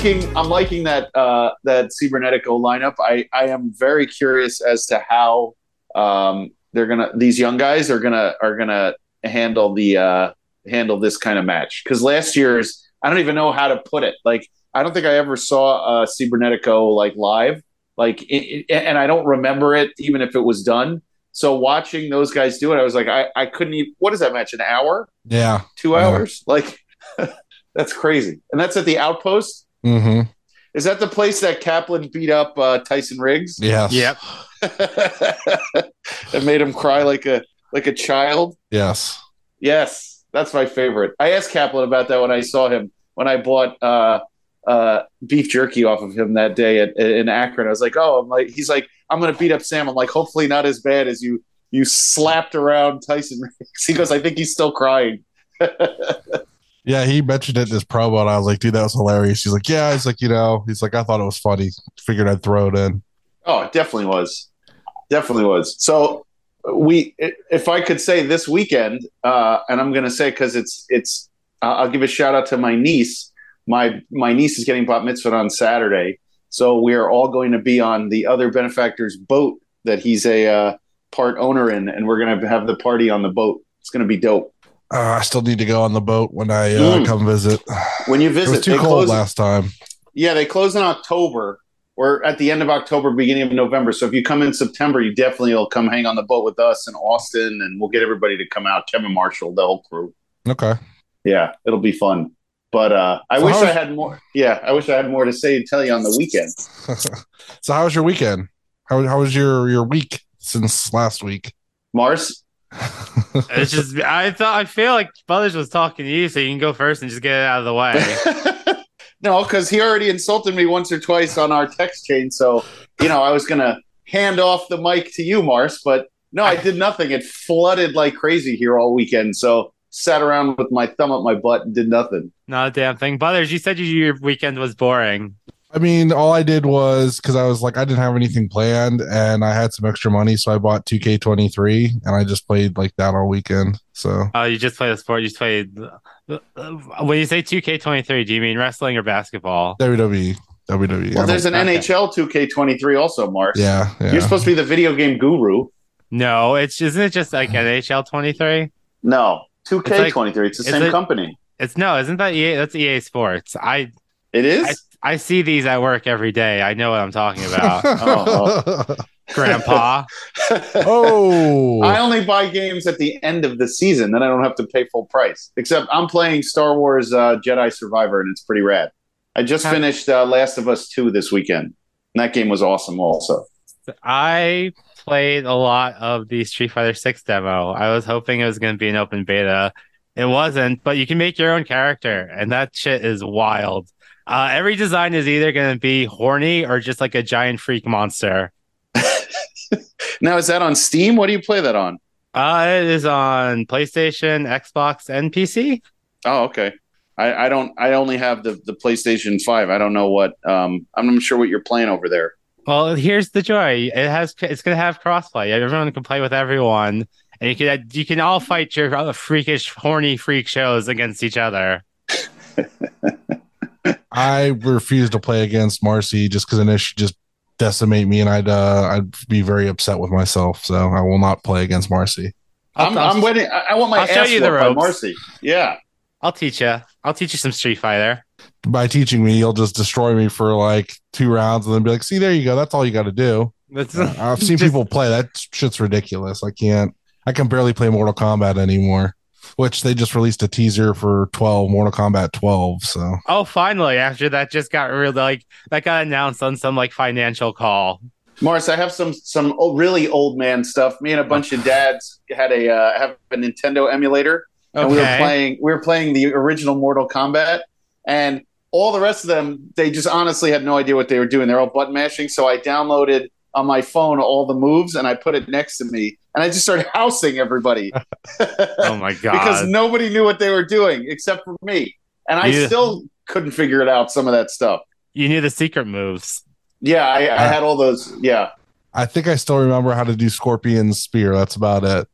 I'm liking I'm liking that uh, that Cybernetico lineup. I I am very curious as to how um, they're gonna these young guys are gonna are gonna handle the uh, handle this kind of match because last year's I don't even know how to put it. Like I don't think I ever saw uh, Cybernetico like live. Like it, it, and I don't remember it even if it was done. So watching those guys do it, I was like, I, I couldn't even. What is that match? An hour? Yeah, Two hours? Like that's crazy. And that's at the Outpost. Mm-hmm. Is that the place that Kaplan beat up uh, Tyson Riggs? Yeah. Yep. that made him cry like a like a child. Yes. Yes, that's my favorite. I asked Kaplan about that when I saw him when I bought uh, uh, beef jerky off of him that day at, in Akron. I was like, oh, I'm like, he's like, I'm gonna beat up Sam. I'm like, hopefully not as bad as you you slapped around Tyson Riggs. He goes, I think he's still crying. Yeah, he mentioned it in his promo, and I was like, dude, that was hilarious. He's like, yeah, he's like, you know, he's like, I thought it was funny. Figured I'd throw it in. Oh, it definitely was. Definitely was. So we, if I could say this weekend, uh, and I'm going to say because it's it's, uh, I'll give a shout out to my niece. My my niece is getting bat mitzvah on Saturday, so we are all going to be on the other benefactor's boat that he's a uh, part owner in, and we're going to have the party on the boat. It's going to be dope. Uh, I still need to go on the boat when I uh, Mm. come visit. When you visit, It was too cold close- last time. Yeah, they close in October or at the end of October, beginning of November. So if you come in September, you definitely will come hang on the boat with us in Austin, and we'll get everybody to come out. Kevin Marshall, the whole crew. Okay. Yeah, it'll be fun. But uh, I So wish how- I had more. Yeah, I wish I had more to say and tell you on the weekend. so how was your weekend? How how was your your week since last week? Mars, It's just I thought I feel like Brothers was talking to you, so you can go first and just get it out of the way. no, because he already insulted me once or twice on our text chain. So you know, I was gonna hand off the mic to you, Mars, but no, I did nothing. It flooded like crazy here all weekend. So sat around with my thumb up my butt and did nothing. Not a damn thing. Brothers, you said your weekend was boring. I mean, all I did was because I was like, I didn't have anything planned, and I had some extra money, so I bought 2K23, and I just played like that all weekend. So Oh, you just played a sport. You just played. Uh, when you say 2K23, do you mean wrestling or basketball? WWE, WWE. Well, I there's don't- an okay. NHL 2K23 also, Mars. yeah, yeah. You're supposed to be the video game guru. No, it's isn't it just like NHL 23? No, 2K23. It's, the is same it- company. It's no, isn't that EA? That's EA Sports. I It is? I see these at work every day. I know what I'm talking about, Oh, Grandpa. oh, I only buy games at the end of the season, then I don't have to pay full price. Except I'm playing Star Wars uh, Jedi Survivor, and it's pretty rad. I just Huh. finished uh, Last of Us 2 this weekend. And that game was awesome, also. I played a lot of the Street Fighter 6 demo. I was hoping it was going to be an open beta. It wasn't, but you can make your own character, and that shit is wild. Uh, every design is either going to be horny or just like a giant freak monster. Now, is that on Steam? What do you play that on? Uh, it is on PlayStation, Xbox, and PC. Oh, okay. I, I don't. I only have the, the PlayStation Five. I don't know what. Um, I'm not sure what you're playing over there. Well, here's the joy. It has it's going to have crossplay. Everyone can play with everyone, and you can you can all fight your freakish, horny freak shows against each other. I refuse to play against Marcy just because then she'd just decimate me, and I'd uh, I'd be very upset with myself. So I will not play against Marcy. I'm, I'll- I'm waiting. I, I want my I'll show you the whooped by ropes. Marcy. Yeah. I'll teach you. I'll teach you some Street Fighter. By teaching me, you'll just destroy me for like two rounds, and then be like, "See, there you go. That's all you got to do." That's, I've seen Just- people play. That shit's ridiculous. I can't. I can barely play Mortal Kombat anymore. Which they just released a teaser for 12 Mortal Kombat 12. So Oh, finally! After that, just got real like that got announced on some like financial call. Morris, I have some some old, really old man stuff. Me and a bunch of dads had a uh, have a Nintendo emulator, Okay. and we were playing we were playing the original Mortal Kombat, and all the rest of them they just honestly had no idea what they were doing. They're all button mashing. So I downloaded on my phone all the moves, and I put it next to me, and I just started housing everybody oh my god! because nobody knew what they were doing except for me, and I Yeah. still couldn't figure it out. Some of that stuff. you knew the secret moves. Yeah, I, I had all those. Yeah. I think I still remember how to do Scorpion Spear. That's about it.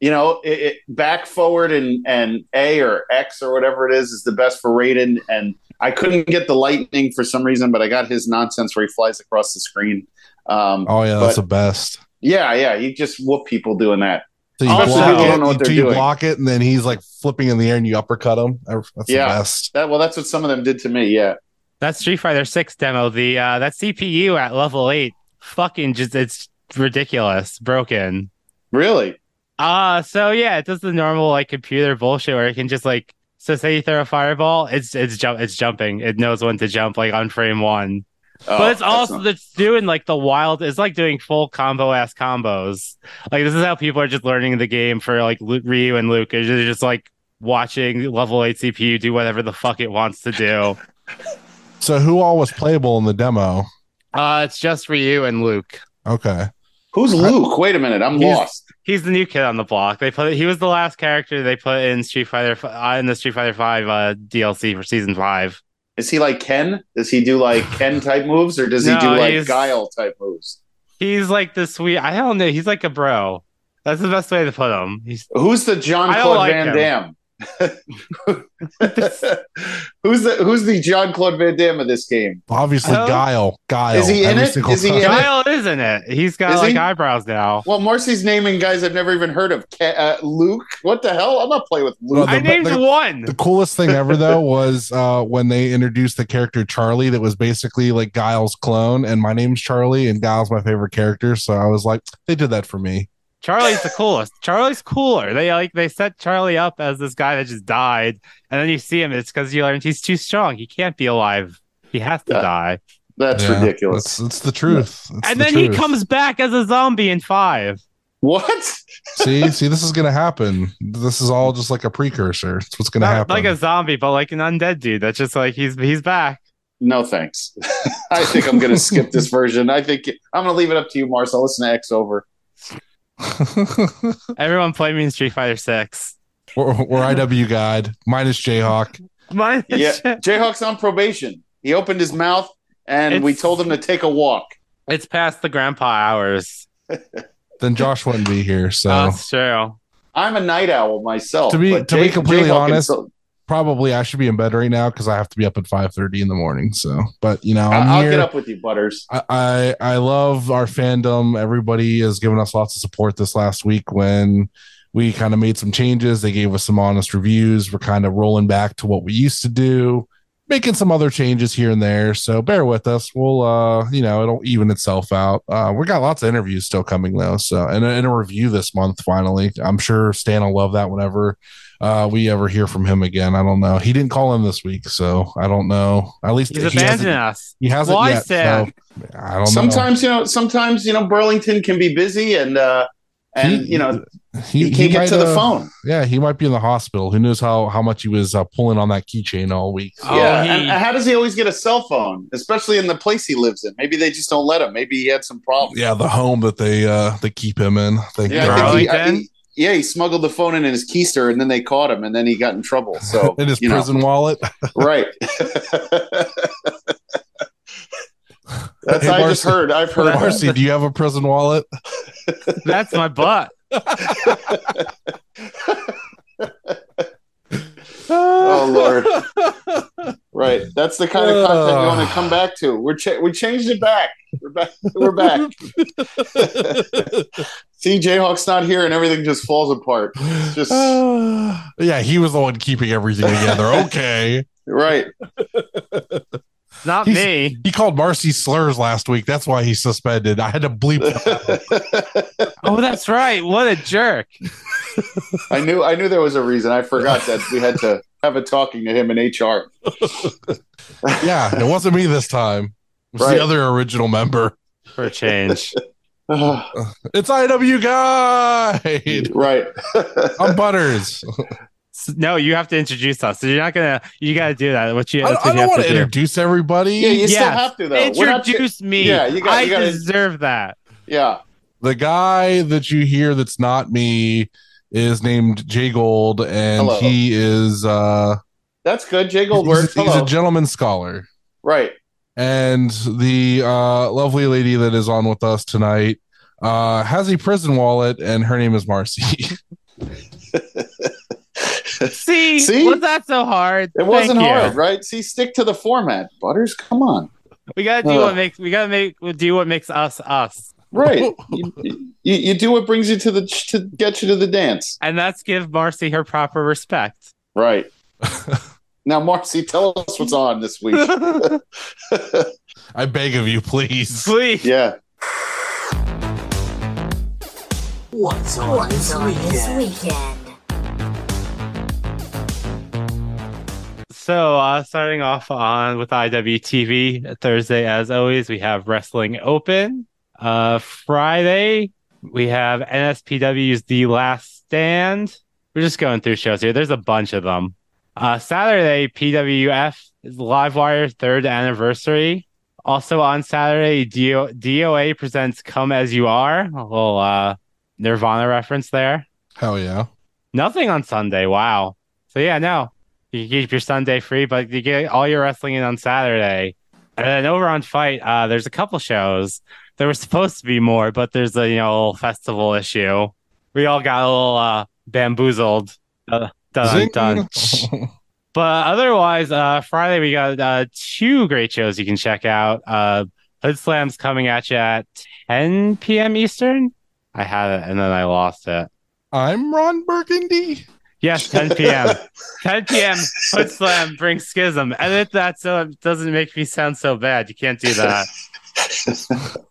you know, it, it, back, forward, and and A or X or whatever it is is the best for Raiden. And I couldn't get the lightning for some reason, but I got his nonsense where he flies across the screen. Um, Oh yeah, that's the best. yeah, yeah, you just whoop people doing that. So you Also, block people it, don't know what you, they're you doing. block it, and then he's like flipping in the air, and you uppercut him. That's Yeah. the best. That well, that's what some of them did to me. Yeah, That Street Fighter Six demo, the uh, that CPU at level eight, fucking just it's ridiculous, broken. really. Uh so yeah, it does the normal like computer bullshit where it can just like so say you throw a fireball, it's it's jump it's jumping. It knows when to jump like on frame one. Oh, but it's also not- it's doing like the wild it's like doing full combo ass combos. Like this is how people are just learning the game for like Lu- Ryu and Luke. They're just like watching level eight CPU do whatever the fuck it wants to do. So who all was playable in the demo? Uh it's just Ryu and Luke. Okay. who's Luke? Wait a minute, I'm He's- lost. He's the new kid on the block. They put he was the last character they put in Street Fighter uh, in the Street Fighter Five uh, DLC for season five. Is he like Ken? Does he do like Ken type moves, or does he do like Guile type moves? He's like the sweet. I don't know. He's like a bro. That's the best way to put him. He's Who's the Jean-Claude like Van him. Damme? who's the Who's the Jean-Claude Van Damme of this game? Obviously, Oh. Guile. Guile. Is he in every it? single Is he in it? Kyle is in it. He's got Is like he? eyebrows now. Well, Marcy's naming guys I've never even heard of. Ca- uh, Luke. What the hell? I'm not playing with Luke. Well, I named the- one. The coolest thing ever though was uh, when they introduced the character Charlie that was basically like Guile's clone and my name's Charlie and Guile's my favorite character so I was like they did that for me. Charlie's the coolest. Charlie's cooler. They like they set Charlie up as this guy that just died, and then you see him. It's because you learned he's too strong. He can't be alive. He has to Yeah. die. That's Yeah, ridiculous. It's, it's the truth. It's and the then he comes back as a zombie in five. What? see, see, this is gonna happen. This is all just like a precursor. It's what's gonna Not happen. like a zombie, but like an undead dude. That's just like he's he's back. No thanks. I think I'm going to skip this version. I think I'm going to leave it up to you, Marcel. Listen to X over. Everyone play me in Street Fighter Six. we're, we're IW guide minus Jayhawk. Mine Yeah, shit. Jayhawk's on probation. He opened his mouth and we told him to take a walk. It's past the grandpa hours. Then Josh wouldn't be here. So That's true. I'm a night owl myself. To be- but to be completely Jayhawk honest, so- probably I should be in bed right now because I have to be up at five thirty in the morning. So, but you know, I'm I- I'll here. get up with you, Butters. I, I I love our fandom. Everybody has given us lots of support this last week when we kind of made some changes. They gave us some honest reviews. We're kind of rolling back to what we used to do, making some other changes here and there. So bear with us. We'll uh, you know, it'll even itself out. Uh, we got lots of interviews still coming though. So and, and a review this month finally. I'm sure Stan will love that whenever uh we ever hear from him again. I don't know. He didn't call in this week, so I don't know. At least He's he hasn't- abandoning us. he hasn't Why, yet. Stan? So I don't know. Sometimes you know, sometimes you know, Burlington can be busy, and uh, and He- you know, he, he can't get might, to the uh, phone. Yeah, he might be in the hospital. Who knows how how much he was uh, pulling on that keychain all week? Oh, yeah, he- and how does he always get a cell phone, especially in the place he lives in? Maybe they just don't let him. Maybe he had some problems. Yeah, the home that they uh they keep him in. Thank Yeah, I God. think he, I, Burlington? he- yeah, he smuggled the phone in in his keister, and then they caught him, and then he got in trouble. So in his you know, prison wallet. right? That's Hey, I just heard. I've heard. Marcy, do you have a prison wallet? That's my butt. Oh Lord! Right, that's the kind of content we want to come back to. We're cha- we changed it back. We're back. We're back. See, Jayhawk's not here, and everything just falls apart. It's just yeah, he was the one keeping everything together. Okay. right. Not He's- me. He called Marcy slurs last week. That's why he's suspended. I had to bleep that. Oh, that's right. What a jerk. I knew. I knew there was a reason. I forgot that we had to have a talking to him in HR. Yeah, it wasn't me this time. It was Right. the other original member. For a change. It's IW Guide. right. I'm Butters. No, you have to introduce us. So you're not gonna. You got to do that. What you? I, that's I you don't want to to do. introduce everybody. yeah, you still have to though. We're not- Introduce me. Yeah, you got- I you gotta- deserve that. yeah. the guy that you hear that's not me is named Jay Gold, and Hello. he is uh, That's good. Jay Gold he's, works. he's Hello. a gentleman scholar. right. And the uh, lovely lady that is on with us tonight uh, has a prison wallet, and her name is Marcy. See, See? was that so hard? It wasn't Thank you. hard, right? See, stick to the format, Butters. Come on. We gotta do Ugh. what makes we gotta make do what makes us us, Right. you, you, you do what brings you to the to get you to the dance. and that's give Marcy her proper respect. Right. now, Marcy, tell us what's on this week. I beg of you, please. Please. yeah. What's on, What's this, on this weekend? weekend? So, uh, starting off on with IWTV Thursday, as always, we have Wrestling Open. Uh, Friday, we have NSPW's The Last Stand. We're just going through shows here. There's a bunch of them. Uh, Saturday, PWF is Livewire third anniversary. Also on Saturday, DO- DOA presents Come As You Are. A little uh, Nirvana reference there. Hell yeah. Nothing on Sunday. Wow. So yeah, no. You keep your Sunday free, but you get all your wrestling in on Saturday. And then over on Fight, uh, there's a couple shows. There was supposed to be more, but there's a you know festival issue. We all got a little uh, bamboozled. Uh, dun, dun. But otherwise, uh, Friday we got uh, two great shows you can check out. Uh, Hoodslam's coming at you at 10 p.m. Eastern. I had it and then I lost it. I'm Ron Burgundy. Yes, 10 p.m. 10 p.m. Hoodslam brings Schism. Edit that so it doesn't make me sound so bad. You can't do that.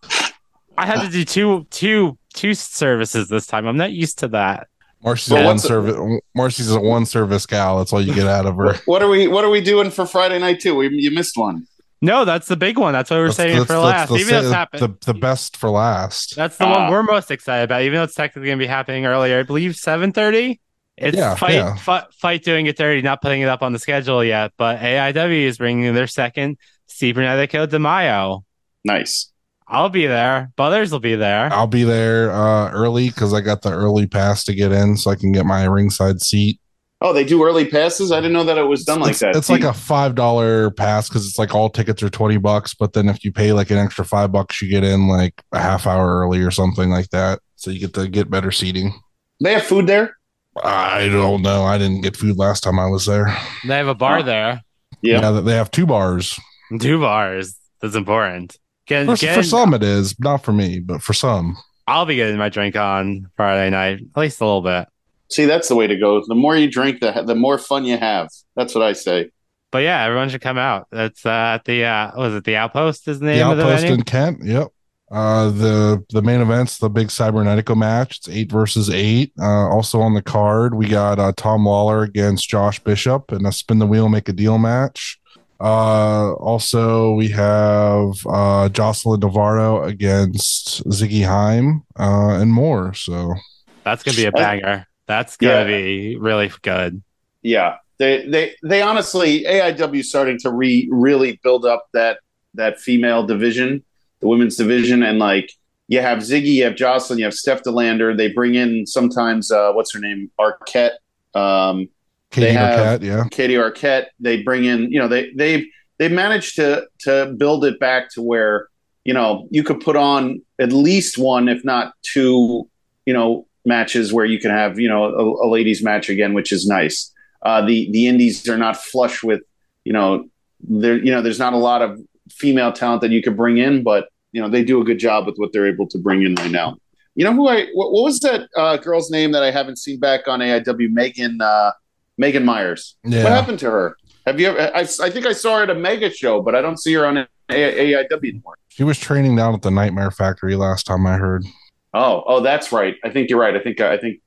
I had to do two, two, two services this time. I'm not used to that. Marcy's Well, a one what's the- service. Marcy's a one service gal. That's all you get out of her. What are we What are we doing for Friday night too? We, you missed one. No, that's the big one. That's what we're That's- saving that's- for that's last. the Even though it's sa- happened. the, the best for last. That's the Ah. one we're most excited about, even though it's technically going to be happening earlier. I believe 7.30. It's Yeah, fight, yeah. Fight, fight doing it 30, not putting it up on the schedule yet. But AIW is bringing their second Cibernetico de Mayo. Nice. I'll be there. Butters will be there. I'll be there uh, early because I got the early pass to get in, so I can get my ringside seat. Oh, they do early passes. I didn't know that it was done like it's, that. It's like a five dollar pass because it's like all tickets are twenty bucks, but then if you pay like an extra five bucks, you get in like a half hour early or something like that. So you get to get better seating. They have food there. I don't know. I didn't get food last time I was there. They have a bar Oh. there. Yeah. Yeah, they have two bars. Two bars. That's important. Get, For, get- for some, it is not for me, but for some, I'll be getting my drink on Friday night, at least a little bit. See, that's the way to go. The more you drink, the the more fun you have. That's what I say. But yeah, everyone should come out. That's uh, at the uh, was it the Outpost? Is the name the of the outpost venue? in Kent. Yep. Uh, the the main event's the big cybernetico match. It's eight versus eight. Uh, also on the card, we got uh, Tom Lawler against Josh Bishop in a spin the wheel, make a deal match. Uh, also we have uh, Jocelyn Navarro against Ziggy Haim uh, and more. So That's gonna be a banger. That's gonna Yeah. be really good. Yeah, they they they honestly AIW starting to re really build up that that female division, the women's division, and like you have Ziggy, you have Jocelyn, you have Steph De Lander. They bring in sometimes uh, what's her name Arquette, um, Katie They have- Arquette, yeah. Katie Arquette. They bring in you know they they've they managed to to build it back to where you know you could put on at least one, if not two, you know matches where you can have you know a, a ladies match again, which is nice. Uh, the the indies are not flush with you know there you know there's not a lot of female talent that you could bring in, but you know they do a good job with what they're able to bring in right now. You know who I what, what was that uh, girl's name that I haven't seen back on AIW? Megan uh, Megan Myers. Yeah. What happened to her? Have you ever? I, I think I saw her at a mega show, but I don't see her on A- AIW anymore. She was training down at the Nightmare Factory last time I heard. Oh, oh, that's right. I think you're right. I think I think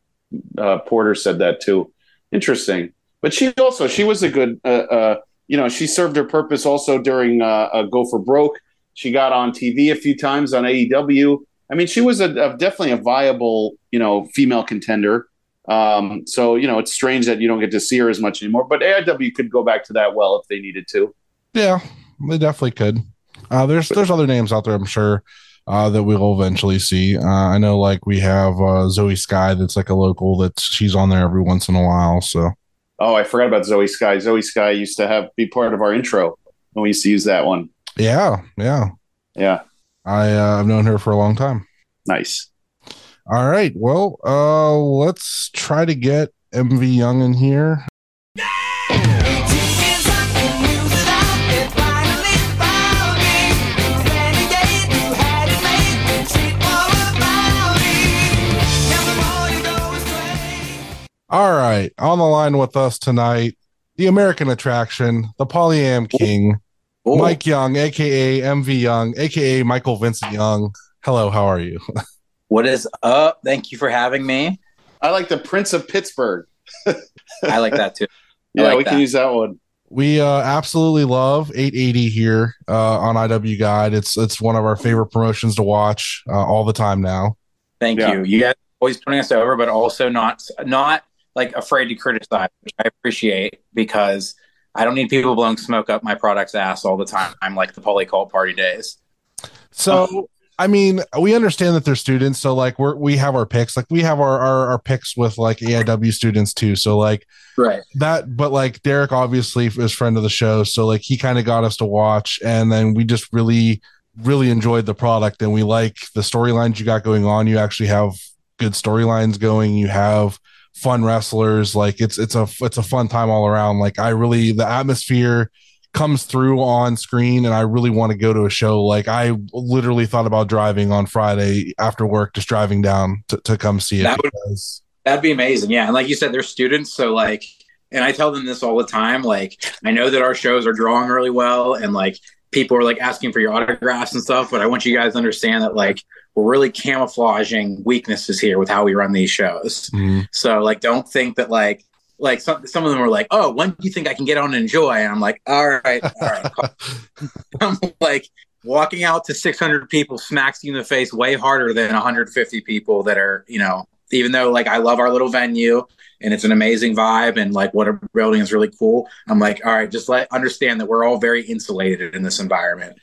uh, Porter said that too. Interesting. But she also she was a good. Uh, uh, you know, she served her purpose also during uh, uh, Go for Broke. She got on TV a few times on AEW. I mean, she was a, a definitely a viable you know female contender. Um, so you know, it's strange that you don't get to see her as much anymore. But AIW could go back to that well if they needed to. Yeah, they definitely could. Uh, there's there's other names out there, I'm sure, uh, that we'll eventually see. Uh, I know, like we have uh, Zoe Sky, that's like a local that she's on there every once in a while. So Oh, I forgot about Zoe Sky. Zoe Sky used to have be part of our intro when we used to use that one. yeah, yeah, Yeah, I uh, I've known her for a long time. nice. All right, well, uh, let's try to get MV Young in here. All right, on the line with us tonight, the American attraction, the Polyam King, Ooh. Mike Young, aka MV Young, aka Michael Vincent Young. Hello, how are you? What is up? Thank you for having me. I like the Prince of Pittsburgh. I like that too. I Yeah, like we can use that one. We uh, absolutely love 880 here uh, on IW Guide. It's it's one of our favorite promotions to watch uh, all the time now. Thank Yeah. you. You guys always turning us over, but also not not like afraid to criticize, which I appreciate because I don't need people blowing smoke up my product's ass all the time. I'm like the poly cult party days. So I mean, we understand that they're students, so like we're we have our picks, like we have our our, our picks with like AIW students too. So like Right. that, but like Derek obviously is friend of the show, so like he kind of got us to watch, and then we just really really enjoyed the product, and we like the storylines you got going on. You actually have good storylines going. You have fun wrestlers. Like it's it's a it's a fun time all around. Like I really the atmosphere comes through on screen and I really want to go to a show. Like I literally thought about driving on Friday after work, just driving down to, to come see it. That would- because- That'd be amazing. Yeah. And like you said, they're students. So like, and I tell them this all the time. Like, I know that our shows are drawing really well and like people are like asking for your autographs and stuff, but I want you guys to understand that like we're really camouflaging weaknesses here with how we run these shows. Mhm. So like, don't think that like, like some, some of them were like, oh, when do you think I can get on and enjoy? And I'm like, all right, all right. I'm like, walking out to 600 people smacks you in the face way harder than 150 people that are, you know, even though like I love our little venue and it's an amazing vibe and like what a building is really cool. I'm like, all right, just let understand that we're all very insulated in this environment.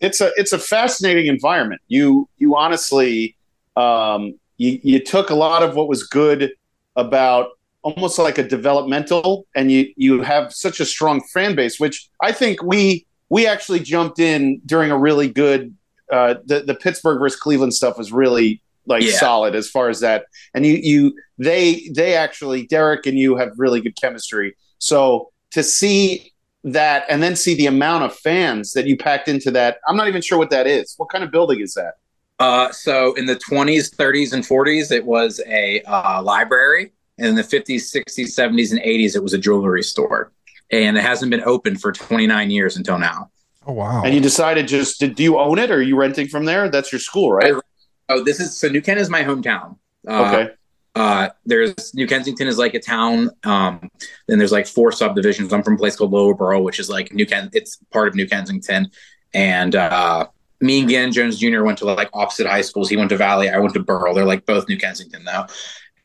It's a it's a fascinating environment. You you honestly um, you you took a lot of what was good about almost like a developmental, and you you have such a strong fan base, which I think we we actually jumped in during a really good. Uh, the the Pittsburgh versus Cleveland stuff was really like Yeah. solid as far as that, and you you they they actually Derek and you have really good chemistry. So to see that and then see the amount of fans that you packed into that, I'm not even sure what that is. What kind of building is that? Uh, so in the 20s, 30s, and 40s, it was a uh, library. And in the 50s, 60s, 70s, and 80s, it was a jewelry store. And it hasn't been open for 29 years until now. Oh wow. And you decided just do you own it or are you renting from there? That's your school, right? Oh, this is so New Kent is my hometown. Uh, Okay. Uh, there's New Kensington is like a town. Um, then there's like four subdivisions. I'm from a place called Lower Burrell, which is like New Ken. It's part of New Kensington. And uh, me and Gannon Jones Jr. went to like opposite high schools. He went to Valley. I went to Burrell. They're like both New Kensington though.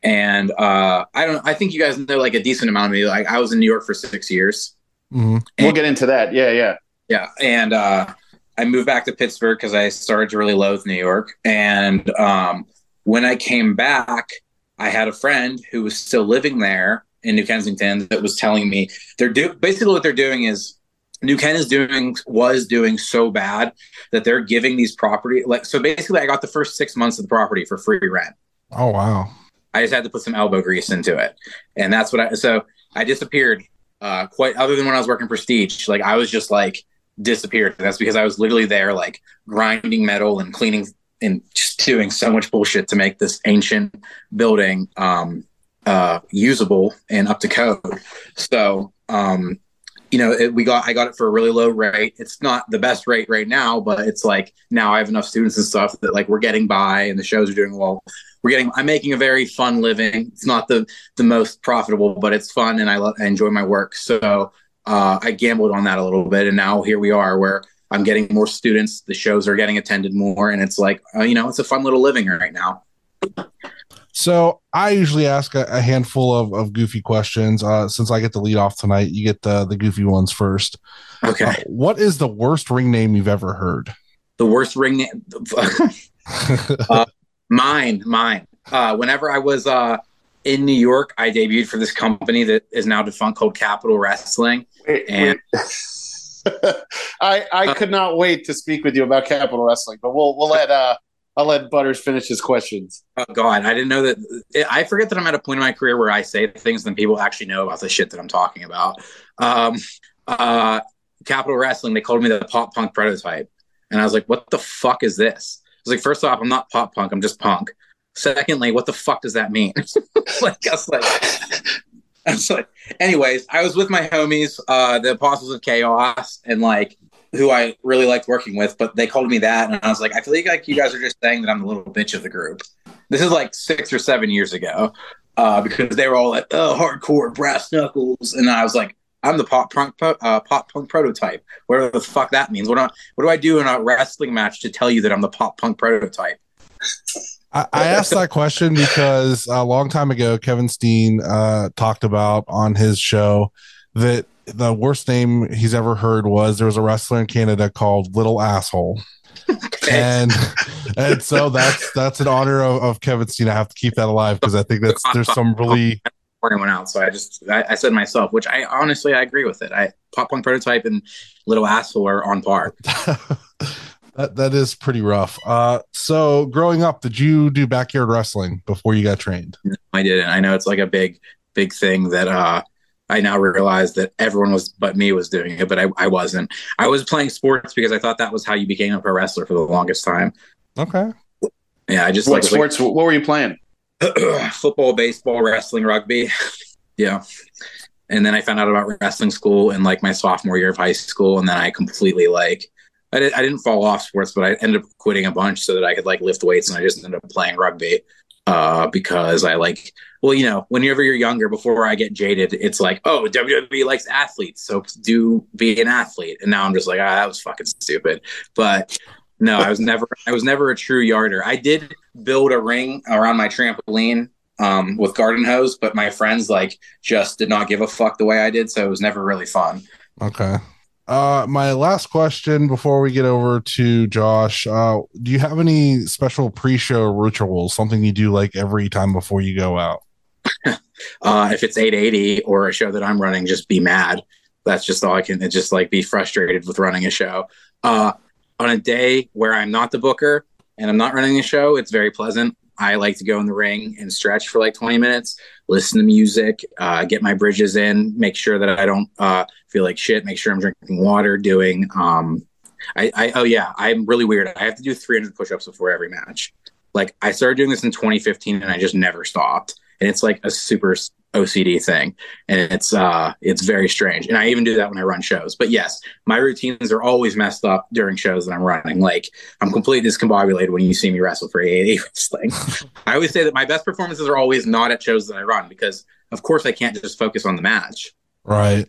And uh, I don't. I think you guys know like a decent amount of me. Like I was in New York for six years. Mhm. We'll get into that. Yeah, yeah. Yeah, and uh, I moved back to Pittsburgh because I started to really loathe New York. And um, when I came back, I had a friend who was still living there in New Kensington that was telling me they're do basically what they're doing is New Kent is doing was doing so bad that they're giving these property like so basically I got the first six months of the property for free rent. Oh wow. I just had to put some elbow grease into it. And that's what I so I disappeared uh quite other than when I was working Prestige. Like I was just like disappeared. That's because I was literally there like grinding metal and cleaning and just doing so much bullshit to make this ancient building um uh usable and up to code. So um you know, it, we got I got it for a really low rate. It's not the best rate right now, but it's like now I have enough students and stuff that like we're getting by and the shows are doing well we're getting i'm making a very fun living it's not the the most profitable but it's fun and i, lo- I enjoy my work so uh, i gambled on that a little bit and now here we are where i'm getting more students the shows are getting attended more and it's like uh, you know it's a fun little living right now So I usually ask a, a handful of, of goofy questions. Uh, since I get the lead off tonight, you get the the goofy ones first. okay Uh, what is the worst ring name you've ever heard? the worst ring mine mine uh, whenever i was uh, in new york i debuted for this company that is now defunct called capitol wrestling Wait, And- wait. I I could not wait to speak with you about Capitol Wrestling, but we'll we'll let uh I'll let Butters finish his questions. Oh God, I didn't know that. I forget that I'm at a point in my career where I say things and people actually know about the shit that I'm talking about. Um, uh, Capitol Wrestling, they called me the pop punk prototype, and I was like, "What the fuck is this?" I was like, first off, I'm not pop punk. I'm just punk. Secondly, what the fuck does that mean? like, I was like, I was like, anyways, I was with my homies, uh, the Apostles of Chaos, and like who I really liked working with, but they called me that, and I was like, I feel like you guys are just saying that I'm the little bitch of the group. This is like six or seven years ago, uh, because they were all like, "Oh, hardcore brass knuckles," and I was like, "I'm the pop punk uh, pop punk prototype." Whatever the fuck that means. What do I, what do I do in a wrestling match to tell you that I'm the pop punk prototype? I, I asked that question because a long time ago, Kevin Steen uh, talked about on his show that the worst name he's ever heard was there was a wrestler in Canada called Little Asshole. and and so that's that's an honor of, of Kevin Steen. I have to keep that alive because I think that's there's some really anyone else. So I just I, I, said myself, which I honestly I agree with it. I pop punk prototype and little asshole are on par. that that is pretty rough. Uh, so growing up, did you do backyard wrestling before you got trained? No, I didn't. I know it's like a big big thing that uh I now realize that everyone was but me was doing it, but I, I wasn't. I was playing sports because I thought that was how you became a pro wrestler for the longest time. Okay. Yeah, I just what like sports. Like, what were you playing? football, baseball, wrestling, rugby. yeah. And then I found out about wrestling school in like my sophomore year of high school, and then I completely like I, did, I didn't fall off sports, but I ended up quitting a bunch so that I could like lift weights, and I just ended up playing rugby uh, because I like well, you know, whenever you're younger, before I get jaded, it's like, oh, WWE likes athletes, so do be an athlete. And now I'm just like, ah, that was fucking stupid. But no, I was never, I was never a true yarder. I did build a ring around my trampoline um, with garden hose, but my friends like just did not give a fuck the way I did, so it was never really fun. Okay. Uh, my last question before we get over to Josh, uh, do you have any special pre-show rituals? Something you do like every time before you go out? uh, if it's 880 or a show that I'm running, just be mad. That's just all I can. Just like be frustrated with running a show. Uh, on a day where I'm not the booker and I'm not running the show, it's very pleasant. I like to go in the ring and stretch for like 20 minutes, listen to music, uh, get my bridges in, make sure that I don't uh, feel like shit, make sure I'm drinking water, doing. Um, I, I oh yeah, I'm really weird. I have to do 300 push-ups before every match. Like I started doing this in 2015 and I just never stopped and it's like a super OCD thing, and it's uh it's very strange. And I even do that when I run shows. But yes, my routines are always messed up during shows that I'm running. Like I'm completely discombobulated when you see me wrestle for AAA wrestling. I always say that my best performances are always not at shows that I run because of course I can't just focus on the match. Right.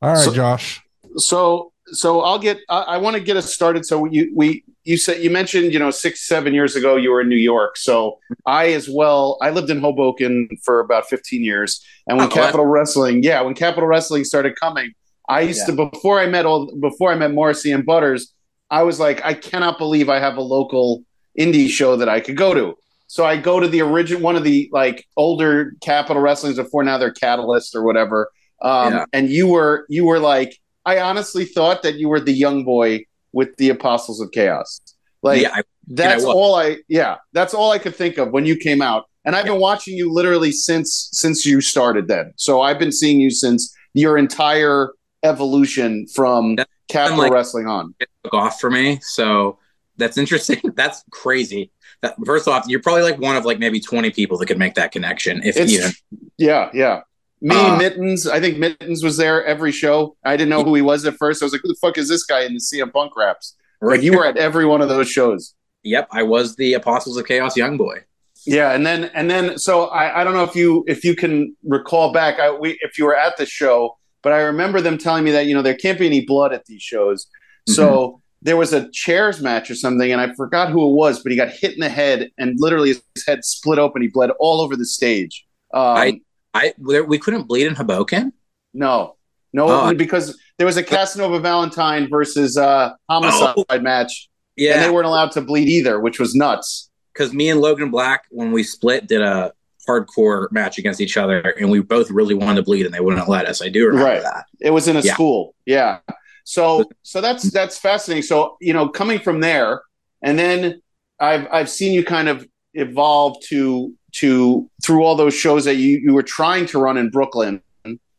All right, so, Josh. So so I'll get I, I want to get us started. So we we you said you mentioned you know six seven years ago you were in New York. So I as well I lived in Hoboken for about fifteen years, and when oh, Capitol what? Wrestling yeah when Capitol Wrestling started coming, I used yeah. to before I met all before I met Morrissey and Butters, I was like I cannot believe I have a local indie show that I could go to. So I go to the original one of the like older Capitol Wrestlings before now they're Catalyst or whatever. Um, yeah. And you were you were like I honestly thought that you were the young boy with the Apostles of Chaos. Like yeah, I, that's all I yeah, that's all I could think of when you came out. And I've yeah. been watching you literally since since you started then. So I've been seeing you since your entire evolution from that's Capitol like, Wrestling on. It took off for me. So that's interesting. that's crazy. That, first off, you're probably like one of like maybe 20 people that could make that connection. If it's, even. Yeah, yeah. Me, uh, Mittens. I think Mittens was there every show. I didn't know who he was at first. I was like, "Who the fuck is this guy?" in the CM Punk raps. Right. Like you were at every one of those shows. Yep, I was the Apostles of Chaos young boy. Yeah, and then and then so I, I don't know if you if you can recall back I, we, if you were at the show, but I remember them telling me that you know there can't be any blood at these shows. Mm-hmm. So there was a chairs match or something, and I forgot who it was, but he got hit in the head and literally his head split open. He bled all over the stage. Um, I I we couldn't bleed in Hoboken. No, no, oh. because there was a Casanova Valentine versus uh, homicide oh. match. Yeah, and they weren't allowed to bleed either, which was nuts. Because me and Logan Black, when we split, did a hardcore match against each other, and we both really wanted to bleed, and they wouldn't let us. I do remember right. that. It was in a yeah. school. Yeah. So so that's that's fascinating. So you know, coming from there, and then I've I've seen you kind of evolve to to through all those shows that you you were trying to run in Brooklyn.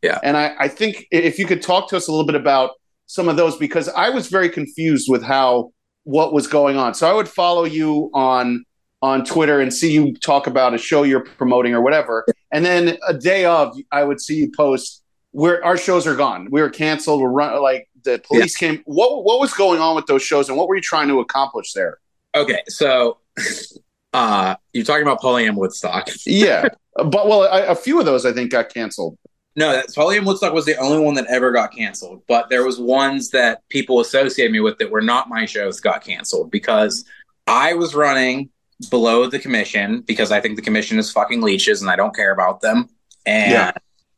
Yeah. And I, I think if you could talk to us a little bit about some of those because I was very confused with how what was going on. So I would follow you on on Twitter and see you talk about a show you're promoting or whatever. And then a day of I would see you post where our shows are gone. We were canceled. We're run like the police came. What what was going on with those shows and what were you trying to accomplish there? Okay, so uh you're talking about Polyam Woodstock. Yeah. but well, I, a few of those I think got canceled. No, that Polyam Woodstock was the only one that ever got canceled. But there was ones that people associate me with that were not my shows got canceled because I was running below the commission because I think the commission is fucking leeches and I don't care about them. And Yeah.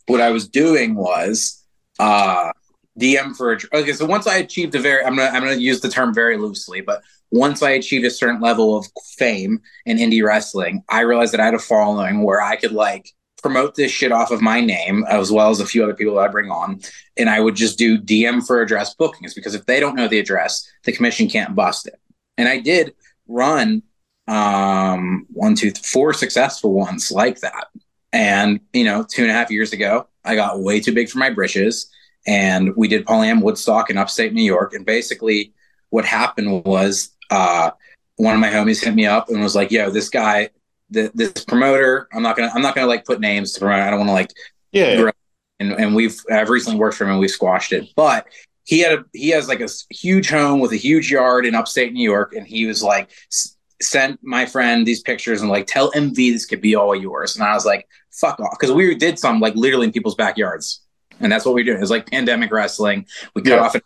what I was doing was uh DM for a, okay. So once I achieved a very, I'm gonna I'm gonna use the term very loosely, but once I achieved a certain level of fame in indie wrestling, I realized that I had a following where I could like promote this shit off of my name as well as a few other people that I bring on, and I would just do DM for address bookings because if they don't know the address, the commission can't bust it. And I did run um one, two, th- four successful ones like that. And you know, two and a half years ago, I got way too big for my britches, and we did Polyam Woodstock in upstate New York. And basically, what happened was uh, one of my homies hit me up and was like, "Yo, this guy, th- this promoter, I'm not gonna, I'm not gonna like put names to promote. I don't want to like Yeah. and and we've I've recently worked for him and we've squashed it. But he had a he has like a huge home with a huge yard in upstate New York, and he was like sent my friend these pictures and like tell MV this could be all yours. And I was like, fuck off, because we did some like literally in people's backyards, and that's what we do. It was like pandemic wrestling. We cut Yeah. off. An-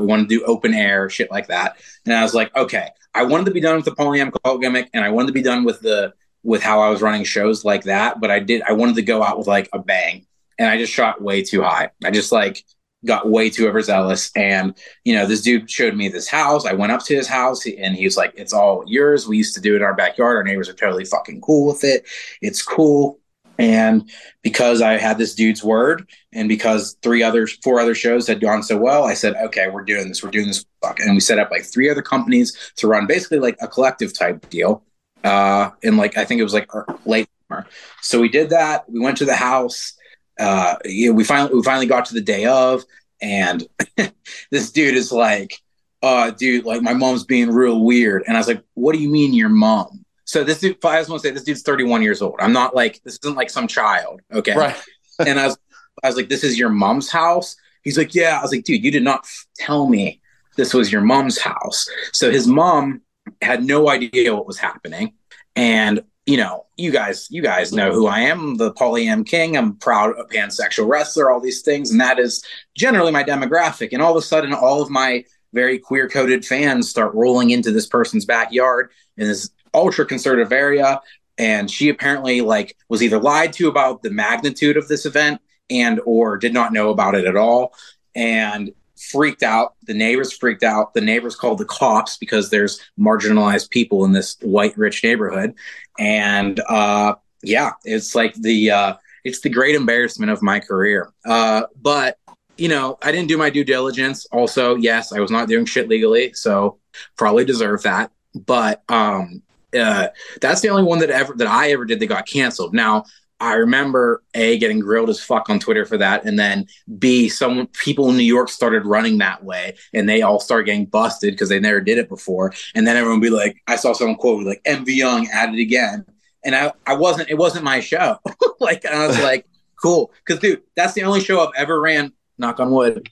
We wanted to do open air shit like that, and I was like, okay, I wanted to be done with the polyam cult gimmick, and I wanted to be done with the with how I was running shows like that. But I did. I wanted to go out with like a bang and I just shot way too high. I just like got way too overzealous. And you know, this dude showed me this house. I went up to his house, and he was like, "It's all yours. We used to do it in our backyard. Our neighbors are totally fucking cool with it. It's cool." And because I had this dude's word, and because three other, four other shows had gone so well, I said, "Okay, we're doing this. We're doing this." And we set up like three other companies to run basically like a collective type deal. Uh, and like I think it was like er- late summer. So we did that. We went to the house uh you know, we finally we finally got to the day of and this dude is like uh dude like my mom's being real weird and i was like what do you mean your mom so this dude i just want to say this dude's 31 years old. I'm not like this isn't like some child okay? Right. and i was i was like this is your mom's house? He's like yeah. I was like dude you did not f- tell me this was your mom's house. So his mom had no idea what was happening. And you know, you guys, you guys know who I am, the polyam king. I'm proud of pansexual wrestler, all these things, and that is generally my demographic. And all of a sudden, all of my very queer coded fans start rolling into this person's backyard. And this ultra conservative area. And she apparently like was either lied to about the magnitude of this event and or did not know about it at all. And freaked out. The neighbors freaked out. The neighbors called the cops because there's marginalized people in this white rich neighborhood. And uh, yeah, it's like the uh, it's the great embarrassment of my career. Uh, but you know, I didn't do my due diligence. Also, yes, I was not doing shit legally, so probably deserve that. But um, uh, that's the only one that ever that I ever did that got canceled. Now, I remember a getting grilled as fuck on Twitter for that, and then b some people in New York started running that way, and they all started getting busted because they never did it before. And then everyone would be like, I saw someone quote like MV Young it again, and I I wasn't it wasn't my show. like I was like, cool, because dude, that's the only show I've ever ran. Knock on wood,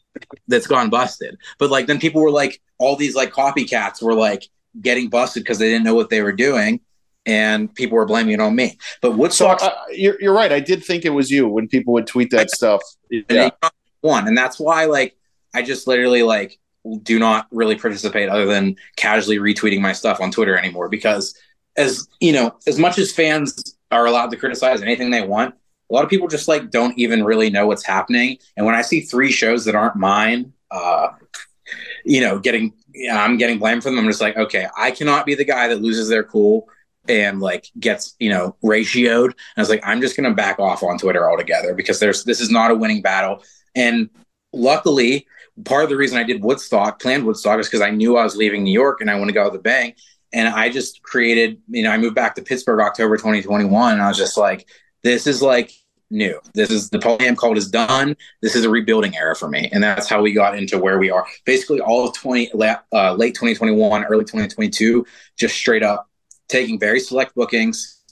that's gone busted. But like then people were like, all these like copycats were like getting busted because they didn't know what they were doing. And people were blaming it on me. But So Woodstock uh, you're, you're right. I did think it was you when people would tweet that stuff. Yeah. one and that's why like i just literally like do not really participate other than casually retweeting my stuff on twitter anymore because as you know as much as fans are allowed to criticize anything they want a lot of people just like don't even really know what's happening and when i see three shows that aren't mine uh you know getting yeah, i'm getting blamed for them i'm just like okay i cannot be the guy that loses their cool and like gets you know ratioed and i was like i'm just to back off on twitter altogether because there's this is not a winning battle and luckily part of the reason i did woodstock planned woodstock is because i knew i was leaving new york and i want to go with a bang And I just created, you know, I moved back to Pittsburgh October 2021. And I was just like, this is like new. This is the Polyam cult is done. This is a rebuilding era for me. And that's how we got into where we are. Basically, all of 20, uh, late 2021, early 2022, just straight up taking very select bookings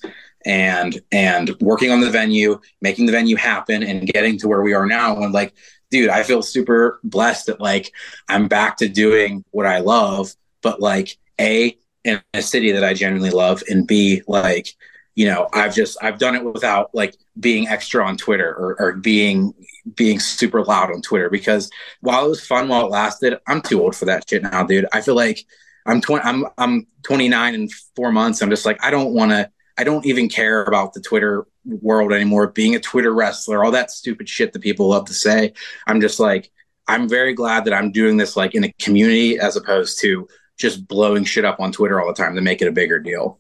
and and working on the venue, making the venue happen, and getting to where we are now. And like, dude, I feel super blessed that like I'm back to doing what I love, but like a in a city that I genuinely love, and b like you know I've just I've done it without like being extra on Twitter or, or being being super loud on Twitter because while it was fun while it lasted, I'm too old for that shit now, dude. I feel like I'm 20 I'm I'm 29 in 4 months. I'm just like I don't want to I don't even care about the Twitter world anymore. Being a Twitter wrestler, all that stupid shit that people love to say. I'm just like, I'm very glad that I'm doing this like in a community as opposed to just blowing shit up on Twitter all the time to make it a bigger deal.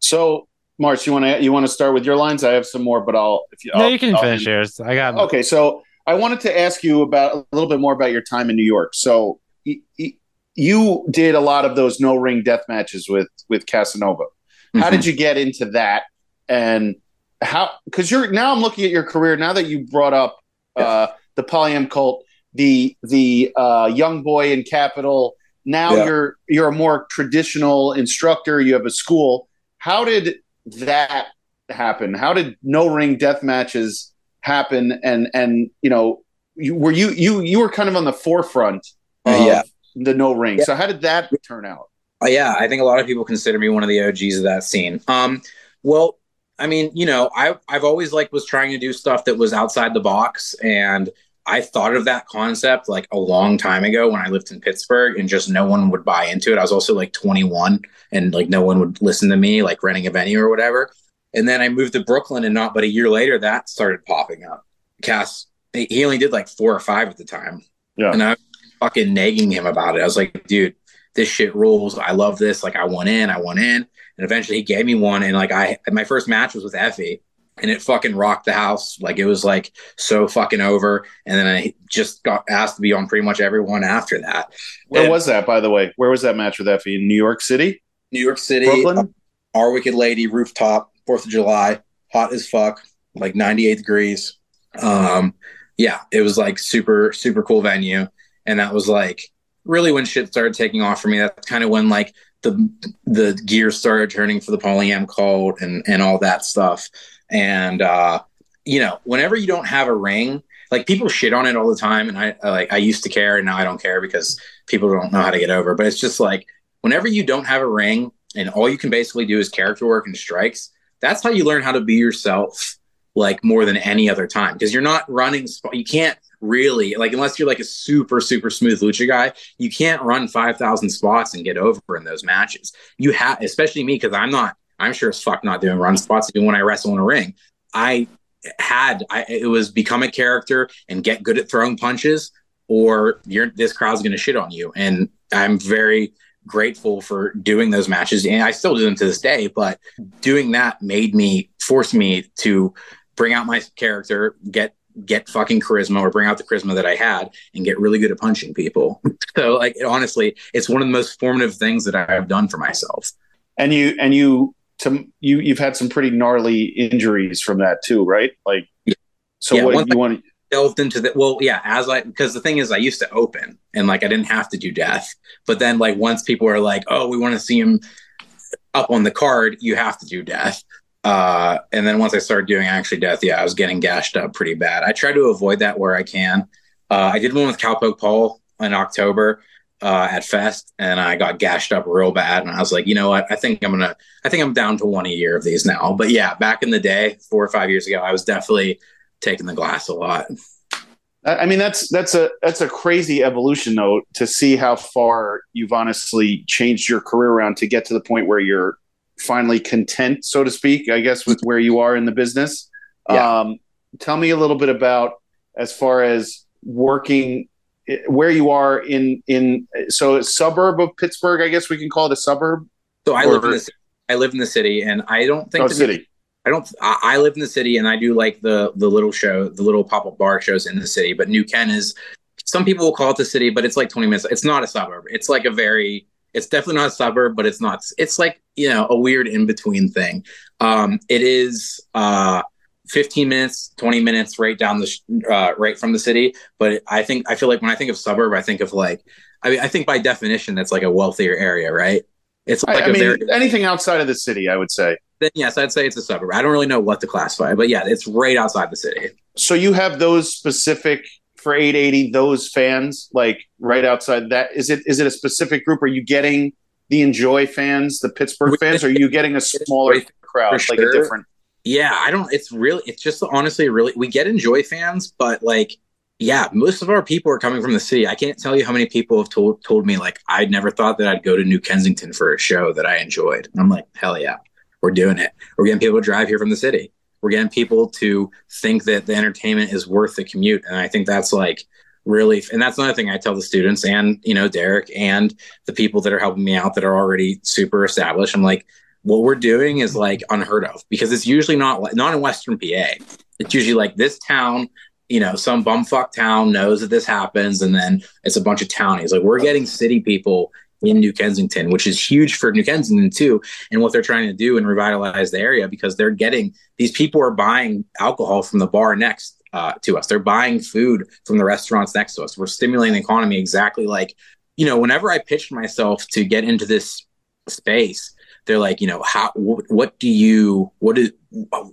So, March, you want to you want to start with your lines? I have some more, but I'll if you no, I'll, you can I'll, finish yours. I got okay. So I wanted to ask you about a little bit more about your time in New York. So y- y- you did a lot of those no ring death matches with with Casanova. How Mm-hmm. did you get into that? And how? Because you're now I'm looking at your career now that you brought up uh, the Polyam cult, the the uh, young boy in Capitol. Now Yeah. you're you're a more traditional instructor. You have a school. How did that happen? How did no ring death matches happen? And and you know, you, were you you you were kind of on the forefront of Uh, yeah. the no ring. Yeah. So how did that turn out? Uh, yeah, I think a lot of people consider me one of the OGs of that scene. Um, well, I mean, you know, I I've always like was trying to do stuff that was outside the box, and I thought of that concept like a long time ago when I lived in Pittsburgh, and just no one would buy into it. I was also like 21, and like no one would listen to me, like renting a venue or whatever. And then I moved to Brooklyn, and not but a year later, that started popping up. Cass, he only did like four or five at the time, Yeah. and I was fucking nagging him about it. I was like, dude this shit rules. I love this. Like I went in, I went in, and eventually he gave me one. And like I, my first match was with Effy, and it fucking rocked the house. Like it was like so fucking over. And then I just got asked to be on pretty much everyone after that. Where And was that, by the way? Where was that match with Effy? In New York City, New York City, Brooklyn? Our Wicked Lady rooftop, Fourth of July, hot as fuck, like 98 degrees. Um, yeah, it was like super super cool venue, and that was like really when shit started taking off for me. That's kind of when like the the gears started turning for the polyam cult and and all that stuff. And uh, you know, whenever you don't have a ring, like people shit on it all the time, and I like I used to care, and now I don't care because people don't know how to get over. But it's just like whenever you don't have a ring and all you can basically do is character work and strikes, that's how you learn how to be yourself like more than any other time. Because you're not running you can't really like unless you're like a super super smooth lucha guy you can't run 5000 spots and get over in those matches. You have especially me because i'm not i'm sure as fuck not doing run spots even when i wrestle in a ring. I had I, it was become a character and get good at throwing punches or you're this crowd's going to shit on you. And i'm very grateful for doing those matches and i still do them to this day but doing that made me force me to bring out my character get get fucking charisma or bring out the charisma that i had and get really good at punching people. So like honestly it's one of the most formative things that i've done for myself. And you and you to you you've had some pretty gnarly injuries from that too, right? Like, so Yeah, what you want? delved into the well yeah as i because the thing is i used to open and like i didn't have to do death but then like once people are like oh we want to see him up on the card you have to do death uh and then once i started doing actually death yeah i was getting gashed up pretty bad i try to avoid that where i can uh i did one with cowpoke paul in october uh at fest and i got gashed up real bad and i was like you know what i think i'm gonna i think i'm down to one a year of these now but yeah back in the day four or five years ago i was definitely taking the glass a lot I mean, that's that's a that's a crazy evolution though to see how far you've honestly changed your career around to get to the point where you're finally content, so to speak. I guess with where you are in the business. Yeah. Um, tell me a little bit about as far as working where you are in in so a suburb of Pittsburgh. I guess we can call it a suburb. So I Or- live in the ci- I live in the city, and I don't think Oh, to be- city. I don't. I, I live in the city, and I do like the the little show, the little pop up bar shows in the city. But New Ken is some people will call it the city, but it's like twenty minutes. It's not a suburb. It's like a very. It's definitely not a suburb, but it's not. It's like you know a weird in between thing. Um, it is uh, 15 minutes, 20 minutes right down the uh, right from the city. But I think I feel like when I think of suburb, I think of like I mean I think by definition that's like a wealthier area, right? It's like I, mean, very anything outside of the city, I would say. then yes, I'd say it's a suburb. I don't really know what to classify, but yeah, it's right outside the city. So you have those specific for 880, those fans like right outside that. Is it is it a specific group? Are you getting the Enjoy fans, the Pittsburgh fans? Or are you getting a smaller crowd, for like a different? Yeah, I don't. It's really. It's just honestly really. We get enjoy fans, but like, yeah, most of our people are coming from the city. I can't tell you how many people have told told me like I'd never thought that I'd go to New Kensington for a show that I enjoyed. And I'm like, hell yeah, we're doing it. We're getting people to drive here from the city. We're getting people to think that the entertainment is worth the commute, and I think that's like really. And that's another thing I tell the students and you know Derek and the people that are helping me out that are already super established. I'm like what we're doing is like unheard of because it's usually not not in Western PA. It's usually like this town, you know, some bumfuck town knows that this happens, and then it's a bunch of townies. Like we're getting city people in New Kensington, which is huge for New Kensington too, and what they're trying to do and revitalize the area because they're getting these people are buying alcohol from the bar next uh, to us. They're buying food from the restaurants next to us. We're stimulating the economy exactly like, you know, whenever I pitched myself to get into this space, they're like, you know, how what, what do you what is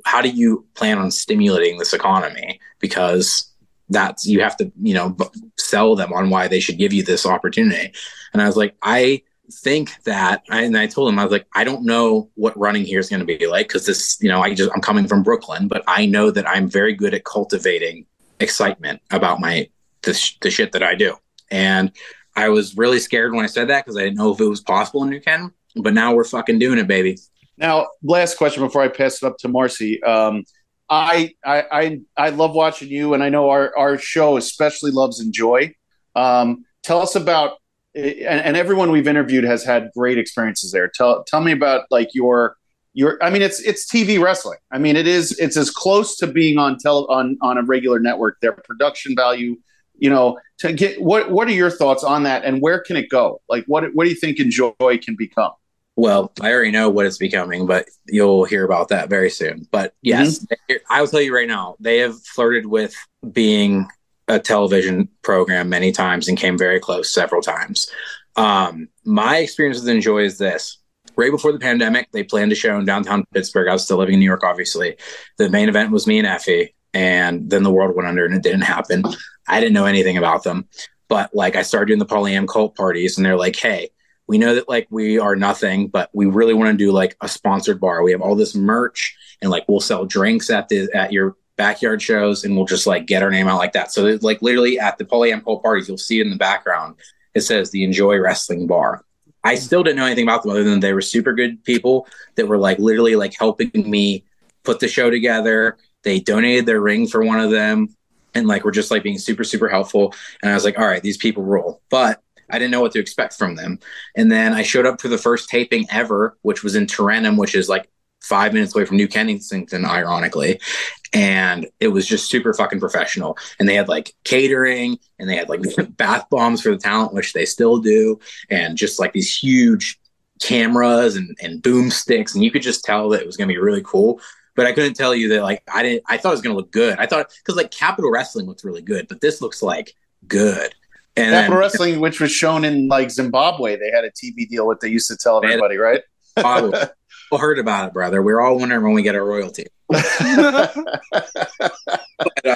how do you plan on stimulating this economy? Because that's you have to you know sell them on why they should give you this opportunity. And I was like, I think that and I told him I was like, I don't know what running here is going to be like because this you know I just I'm coming from Brooklyn, but I know that I'm very good at cultivating excitement about my the, sh- the shit that I do. And I was really scared when I said that because I didn't know if it was possible in New Ken. But now we're fucking doing it, baby. Now, last question before I pass it up to Marcy. Um, I, I I I love watching you, and I know our our show especially loves Enjoy. Um, tell us about, and, and everyone we've interviewed has had great experiences there. Tell tell me about like your your. I mean, it's it's TV wrestling. I mean, it is it's as close to being on tele on on a regular network. Their production value, you know, to get what what are your thoughts on that, and where can it go? Like, what what do you think Enjoy can become? Well, I already know what it's becoming, but you'll hear about that very soon. But yes, I will tell you right now, they have flirted with being a television program many times and came very close several times. Um, my experience with Enjoy is this. Right before the pandemic, they planned a show in downtown Pittsburgh. I was still living in New York, obviously. The main event was me and Effy, and then the world went under and it didn't happen. I didn't know anything about them. But like I started doing the polyam cult parties, and they're like, hey, we know that like we are nothing, but we really want to do like a sponsored bar. We have all this merch and like we'll sell drinks at the at your backyard shows and we'll just like get our name out like that. So like literally at the polyam pole parties, you'll see it in the background. It says the Enjoy Wrestling Bar. I still didn't know anything about them other than they were super good people that were like literally like helping me put the show together. They donated their ring for one of them and like we're just like being super super helpful. And I was like, all right, these people rule. But I didn't know what to expect from them. And then I showed up for the first taping ever, which was in Tarentum, which is like five minutes away from New Kensington, ironically. And it was just super fucking professional. And they had like catering and they had like bath bombs for the talent, which they still do. And just like these huge cameras and, and boom sticks. And you could just tell that it was going to be really cool. But I couldn't tell you that like I didn't, I thought it was going to look good. I thought, because like Capitol Wrestling looks really good, but this looks like good. And Capitol then- Wrestling, which was shown in like Zimbabwe, they had a TV deal. What they used to tell everybody, right? We heard about it, brother. We're all wondering when we get our royalty.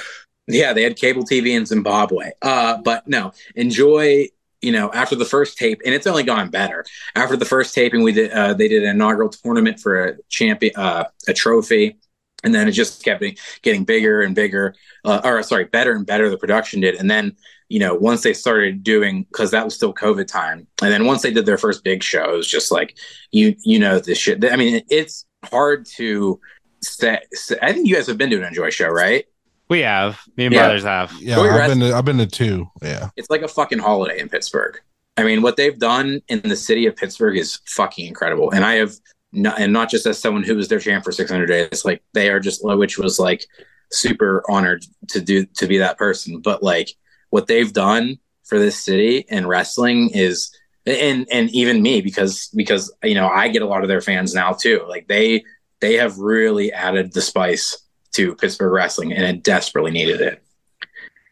Yeah, they had cable TV in Zimbabwe. Uh, but no, enjoy. You know, after the first tape, and it's only gone better. After the first taping, we did. Uh, they did an inaugural tournament for a champion, uh, a trophy, and then it just kept getting bigger and bigger. Uh, or sorry, better and better. The production did, and then you know, once they started doing, because that was still COVID time, and then once they did their first big show, it was just like you, you know, this shit. I mean, it's hard to say. I think you guys have been to an Enjoy show, right? We have. Me and Yeah. brothers have. Yeah, Joey I've Rest- been to, I've been to two. Yeah, it's like a fucking holiday in Pittsburgh. I mean, what they've done in the city of Pittsburgh is fucking incredible. And I have, not, and not just as someone who was their champ for 600 days, like they are just, which was like super honored to do, to be that person. But like what they've done for this city and wrestling is and and even me because because you know I get a lot of their fans now too. Like they they have really added the spice to Pittsburgh wrestling, and it desperately needed it.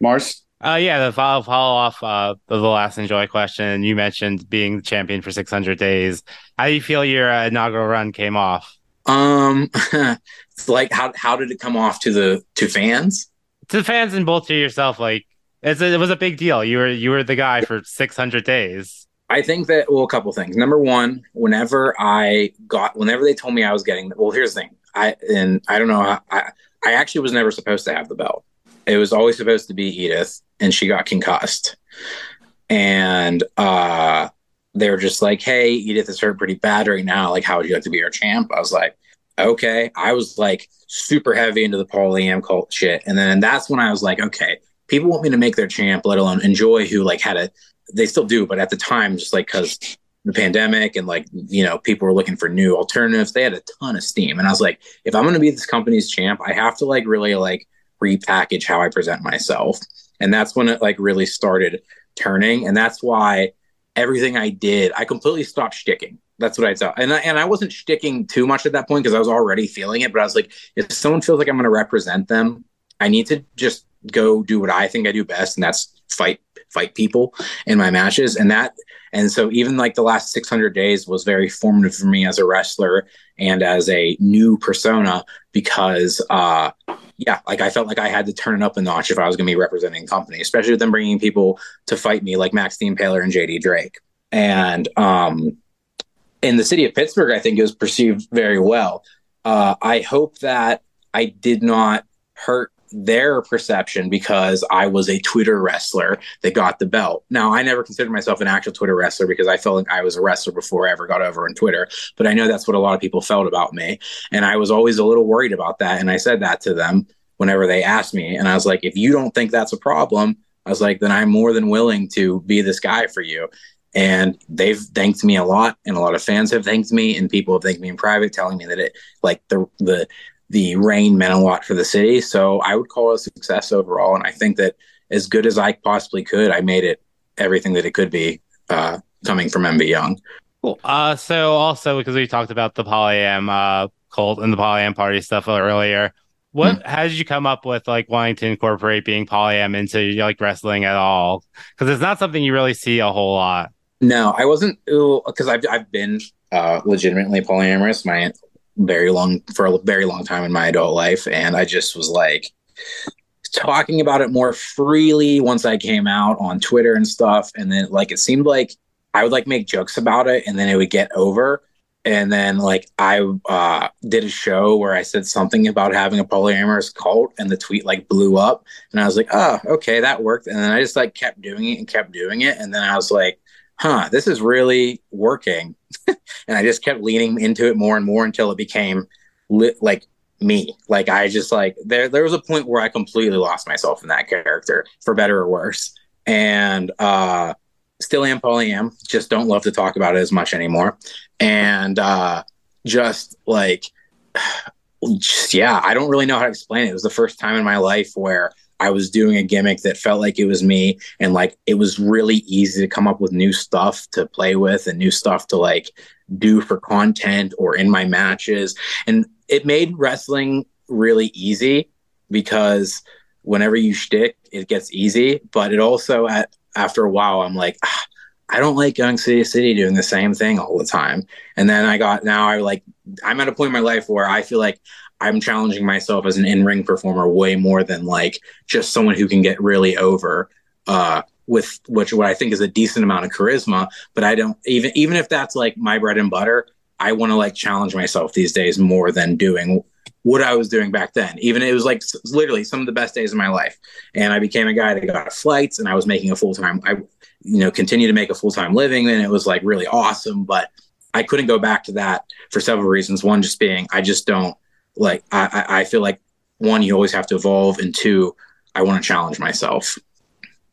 Mars. Uh, yeah, the follow follow off uh, the last enjoy question. You mentioned being champion for 600 days. How do you feel your uh, inaugural run came off? Um, it's like how how did it come off to the to fans? To the fans and both to yourself, like it's it was a big deal. You were you were the guy for 600 days. I think that well, a couple things. Number one, whenever I got, whenever they told me I was getting, well, here's the thing. I and I don't know. I I actually was never supposed to have the belt. It was always supposed to be Edith, and she got concussed. And uh, they were just like, "Hey, Edith is hurt pretty bad right now. Like, how would you like to be our champ?" I was like, "Okay." I was like super heavy into the polyam cult shit, and then that's when I was like, "Okay, people want me to make their champ, let alone enjoy who like had a they still do, but at the time, just like because the pandemic and like you know people were looking for new alternatives, they had a ton of steam, and I was like, if I'm going to be this company's champ, I have to like really like repackage how I present myself, and that's when it like really started turning, and that's why everything I did, I completely stopped sticking. That's what I thought, and I, and I wasn't sticking too much at that point because I was already feeling it. But I was like, if someone feels like I'm going to represent them, I need to just go do what I think I do best, and that's fight fight people in my matches. And that and so even like the last 600 days was very formative for me as a wrestler and as a new persona because uh yeah, like I felt like I had to turn it up a notch if I was going to be representing a company, especially with them bringing people to fight me like Max the Impaler and JD Drake. And um, in the city of Pittsburgh, I think it was perceived very well. Uh, I hope that I did not hurt their perception because I was a Twitter wrestler that got the belt. Now, I never considered myself an actual Twitter wrestler because I felt like I was a wrestler before I ever got over on Twitter. But I know that's what a lot of people felt about me. And I was always a little worried about that. And I said that to them whenever they asked me. And I was like, if you don't think that's a problem, I was like, then I'm more than willing to be this guy for you. And they've thanked me a lot, and a lot of fans have thanked me, and people have thanked me in private, telling me that it like the the the reign meant a lot for the city. So I would call it a success overall. And I think that as good as I possibly could, I made it everything that it could be uh, coming from MV Young. Cool. Uh, so also because we talked about the polyam uh, cult and the polyam party stuff earlier, what mm-hmm. how did you come up with like wanting to incorporate being polyam into like wrestling at all? Because it's not something you really see a whole lot. No, I wasn't because I've I've been uh, legitimately polyamorous my very long for a very long time in my adult life, and I just was like talking about it more freely once I came out on Twitter and stuff, and then like it seemed like I would like make jokes about it, and then it would get over. And then like I uh, did a show where I said something about having a polyamorous cult, and the tweet like blew up, and I was like, oh, okay, that worked. And then I just like kept doing it and kept doing it, and then I was like, huh, this is really working. and I just kept leaning into it more and more until it became li- like me. Like I just like there there was a point where I completely lost myself in that character, for better or worse. And uh still am polyam, just don't love to talk about it as much anymore. And uh just like just, yeah, I don't really know how to explain it. It was the first time in my life where I was doing a gimmick that felt like it was me and like it was really easy to come up with new stuff to play with and new stuff to like do for content or in my matches. And it made wrestling really easy because whenever you shtick it gets easy. But it also at after a while I'm like ah, I don't like going city to city doing the same thing all the time. And then I got now I like I'm at a point in my life where I feel like I'm challenging myself as an in-ring performer way more than like just someone who can get really over uh, with which what I think is a decent amount of charisma. But I don't even even if that's like my bread and butter, I want to like challenge myself these days more than doing what I was doing back then. Even it was like literally some of the best days of my life. And I became a guy that got flights and I was making a full time I you know continue to make a full time living and it was like really awesome. But I couldn't go back to that for several reasons. One just being I just don't like I, I feel like one, you always have to evolve, and two, I want to challenge myself.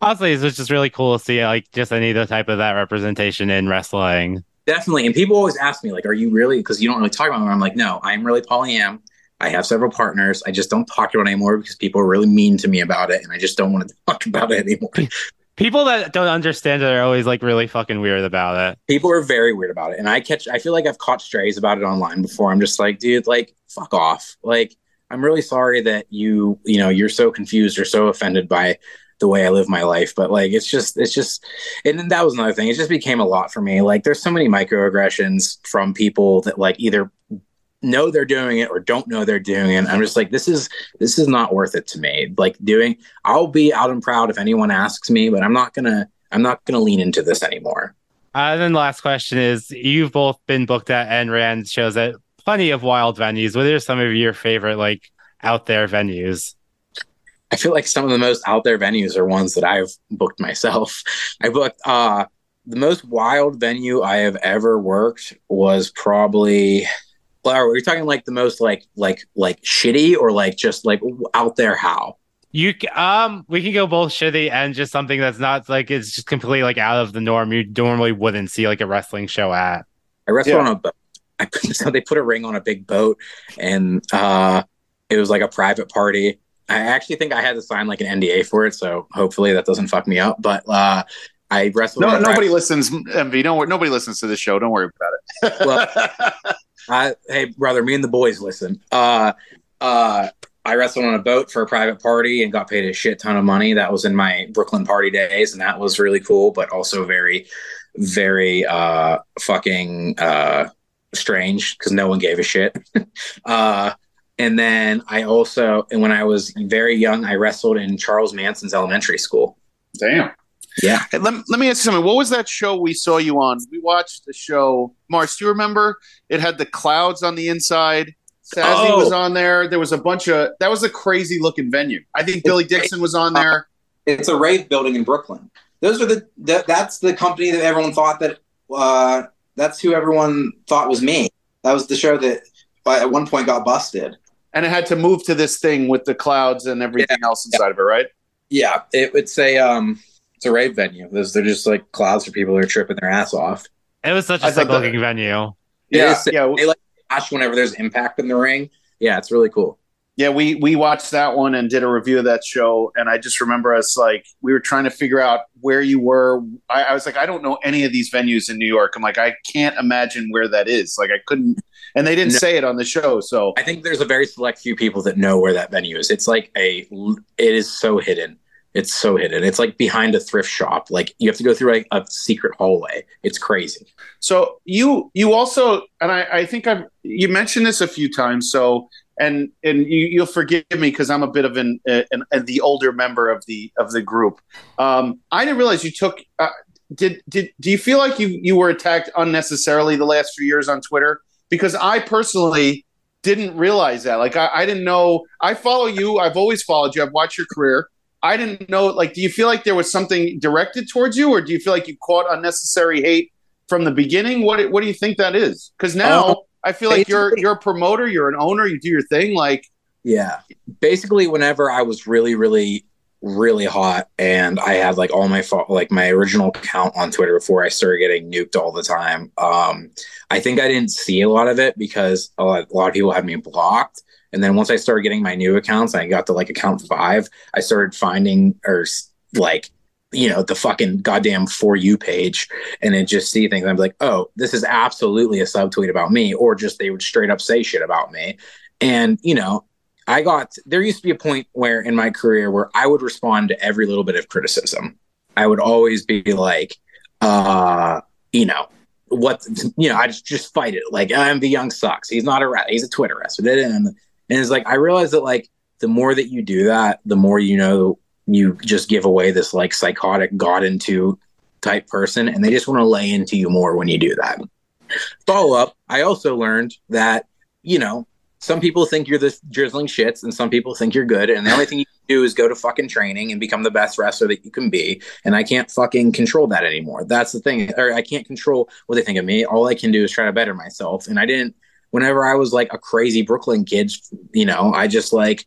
Honestly, it's just really cool to see like just any other type of that representation in wrestling. Definitely, and people always ask me like, "Are you really?" Because you don't really talk about it. I'm like, "No, I'm really polyam. I have several partners. I just don't talk about it anymore because people are really mean to me about it, and I just don't want to talk about it anymore." People that don't understand it are always like really fucking weird about it. People are very weird about it, and I catch. I feel like I've caught strays about it online before. I'm just like, dude, like, fuck off. Like, I'm really sorry that you, you know, you're so confused or so offended by the way I live my life. But like, it's just, it's just, and then that was another thing. It just became a lot for me. Like, there's so many microaggressions from people that like either know they're doing it or don't know they're doing it. I'm just like, this is this is not worth it to me. Like doing, I'll be out and proud if anyone asks me, but I'm not gonna, I'm not gonna lean into this anymore. Uh, then the last question is: You've both been booked at and ran shows at plenty of wild venues. What are some of your favorite like out there venues? I feel like some of the most out there venues are ones that I've booked myself. I booked uh the most wild venue I have ever worked was probably well, are we talking like the most like like like shitty or like just like out there how? You um, we can go both shitty and just something that's not like it's just completely like out of the norm. You normally wouldn't see like a wrestling show at. I wrestled Yeah. on a boat. I put, so they put a ring on a big boat, and uh, it was like a private party. I actually think I had to sign like an NDA for it, so hopefully that doesn't fuck me up. But uh, I wrestled. No, nobody private- listens. MV, don't worry. Nobody listens to this show. Don't worry about it. Well- I, hey, brother, me and the boys listen. Uh, uh, I wrestled on a boat for a private party and got paid a shit ton of money. That was in my Brooklyn party days, and that was really cool, but also very, very uh, fucking uh, strange because no one gave a shit. uh, and then I also, and when I was very young, I wrestled in Charles Manson's elementary school. Damn. Yeah. Hey, let, let me ask you something. What was that show we saw you on? We watched the show. Mars, do you remember? It had the clouds on the inside. Sassy Oh. was on there. There was a bunch of that was a crazy looking venue. I think Billy Dixon was on there. it's a rave building in Brooklyn. Those are the that, that's the company that everyone thought that uh, that's who everyone thought was me. That was the show that at one point got busted. And it had to move to this thing with the clouds and everything else inside of it, right? Yeah, it, it's a um, it's a rave venue. Those they're just like clouds for people who are tripping their ass off. It was such a thought sick looking venue. It Yeah, is yeah. They like flash whenever there's impact in the ring. Yeah, it's really cool. Yeah, we we watched that one and did a review of that show, and I just remember us like we were trying to figure out where you were. I, I was like, I don't know any of these venues in New York. I'm like, I can't imagine where that is. Like, I couldn't, and they didn't No. say it on the show. So I think there's a very select few people that know where that venue is. It's like a, it is so hidden. It's so hidden. It's like behind a thrift shop. Like you have to go through like a secret hallway. It's crazy. So you you also and I, I think I've you mentioned this a few times. So and and you, you'll forgive me because I'm a bit of an, an, an the older member of the of the group. Um, I didn't realize you took. Uh, did did do you feel like you you were attacked unnecessarily the last few years on Twitter? Because I personally didn't realize that. Like I, I didn't know. I follow you. I've always followed you. I've watched your career. I didn't know. Like, do you feel like there was something directed towards you, or do you feel like you caught unnecessary hate from the beginning? What what do you think that is? Because now Um, I feel like you're you're a promoter, you're an owner, you do your thing. Like, Yeah. Basically, whenever I was really, really, really hot and I had like all my fo- like my original account on Twitter before I started getting nuked all the time, um, I think I didn't see a lot of it because a lot, a lot of people had me blocked. And then once I started getting my new accounts, I got to like account five, I started finding or like, you know, the fucking goddamn for you page and then just see things. I'm like, oh, this is absolutely a subtweet about me, or just they would straight up say shit about me. And, you know, I got there used to be a point where in my career where I would respond to every little bit of criticism. I would always be like, uh, you know, what you know, I just just fight it. Like MV Young sucks. He's not a rat. He's a Twitter wrestler. And, it's like I realized that like the more that you do that, the more you know you just give away this like psychotic got into type person, and they just want to lay into you more when you do that. Follow up. I also learned that you know some people think you're the drizzling shits and some people think you're good and the only thing you can do is go to fucking training and become the best wrestler that you can be and i can't fucking control that anymore that's the thing or i can't control what they think of me all i can do is try to better myself and i didn't whenever i was like a crazy brooklyn kid you know i just like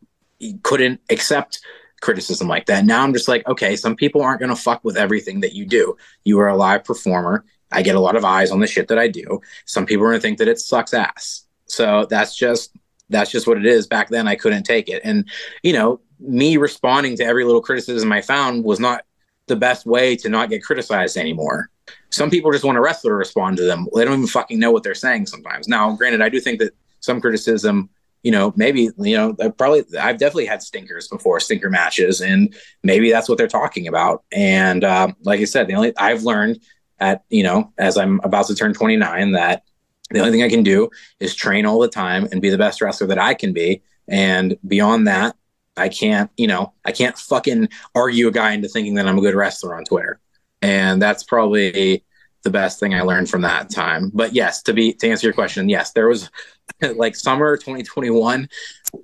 couldn't accept criticism like that. Now i'm just like okay some people aren't going to fuck with everything that you do. You are a live performer. I get a lot of eyes on the shit that i do. Some people are going to think that it sucks ass. So that's just that's just what it is. Back then, I couldn't take it. And, you know, me responding to every little criticism I found was not the best way to not get criticized anymore. Some people just want a wrestler to respond to them. They don't even fucking know what they're saying sometimes. Now, granted, I do think that some criticism, you know, maybe, you know, I probably, I've definitely had stinkers before, stinker matches, and maybe that's what they're talking about. And uh, like I said, the only, I've learned at, you know, as I'm about to turn 29, that the only thing I can do is train all the time and be the best wrestler that I can be. And beyond that, I can't, you know, I can't fucking argue a guy into thinking that I'm a good wrestler on Twitter. And that's probably the best thing I learned from that time. But yes, to be to answer your question, yes, there was like summer 2021.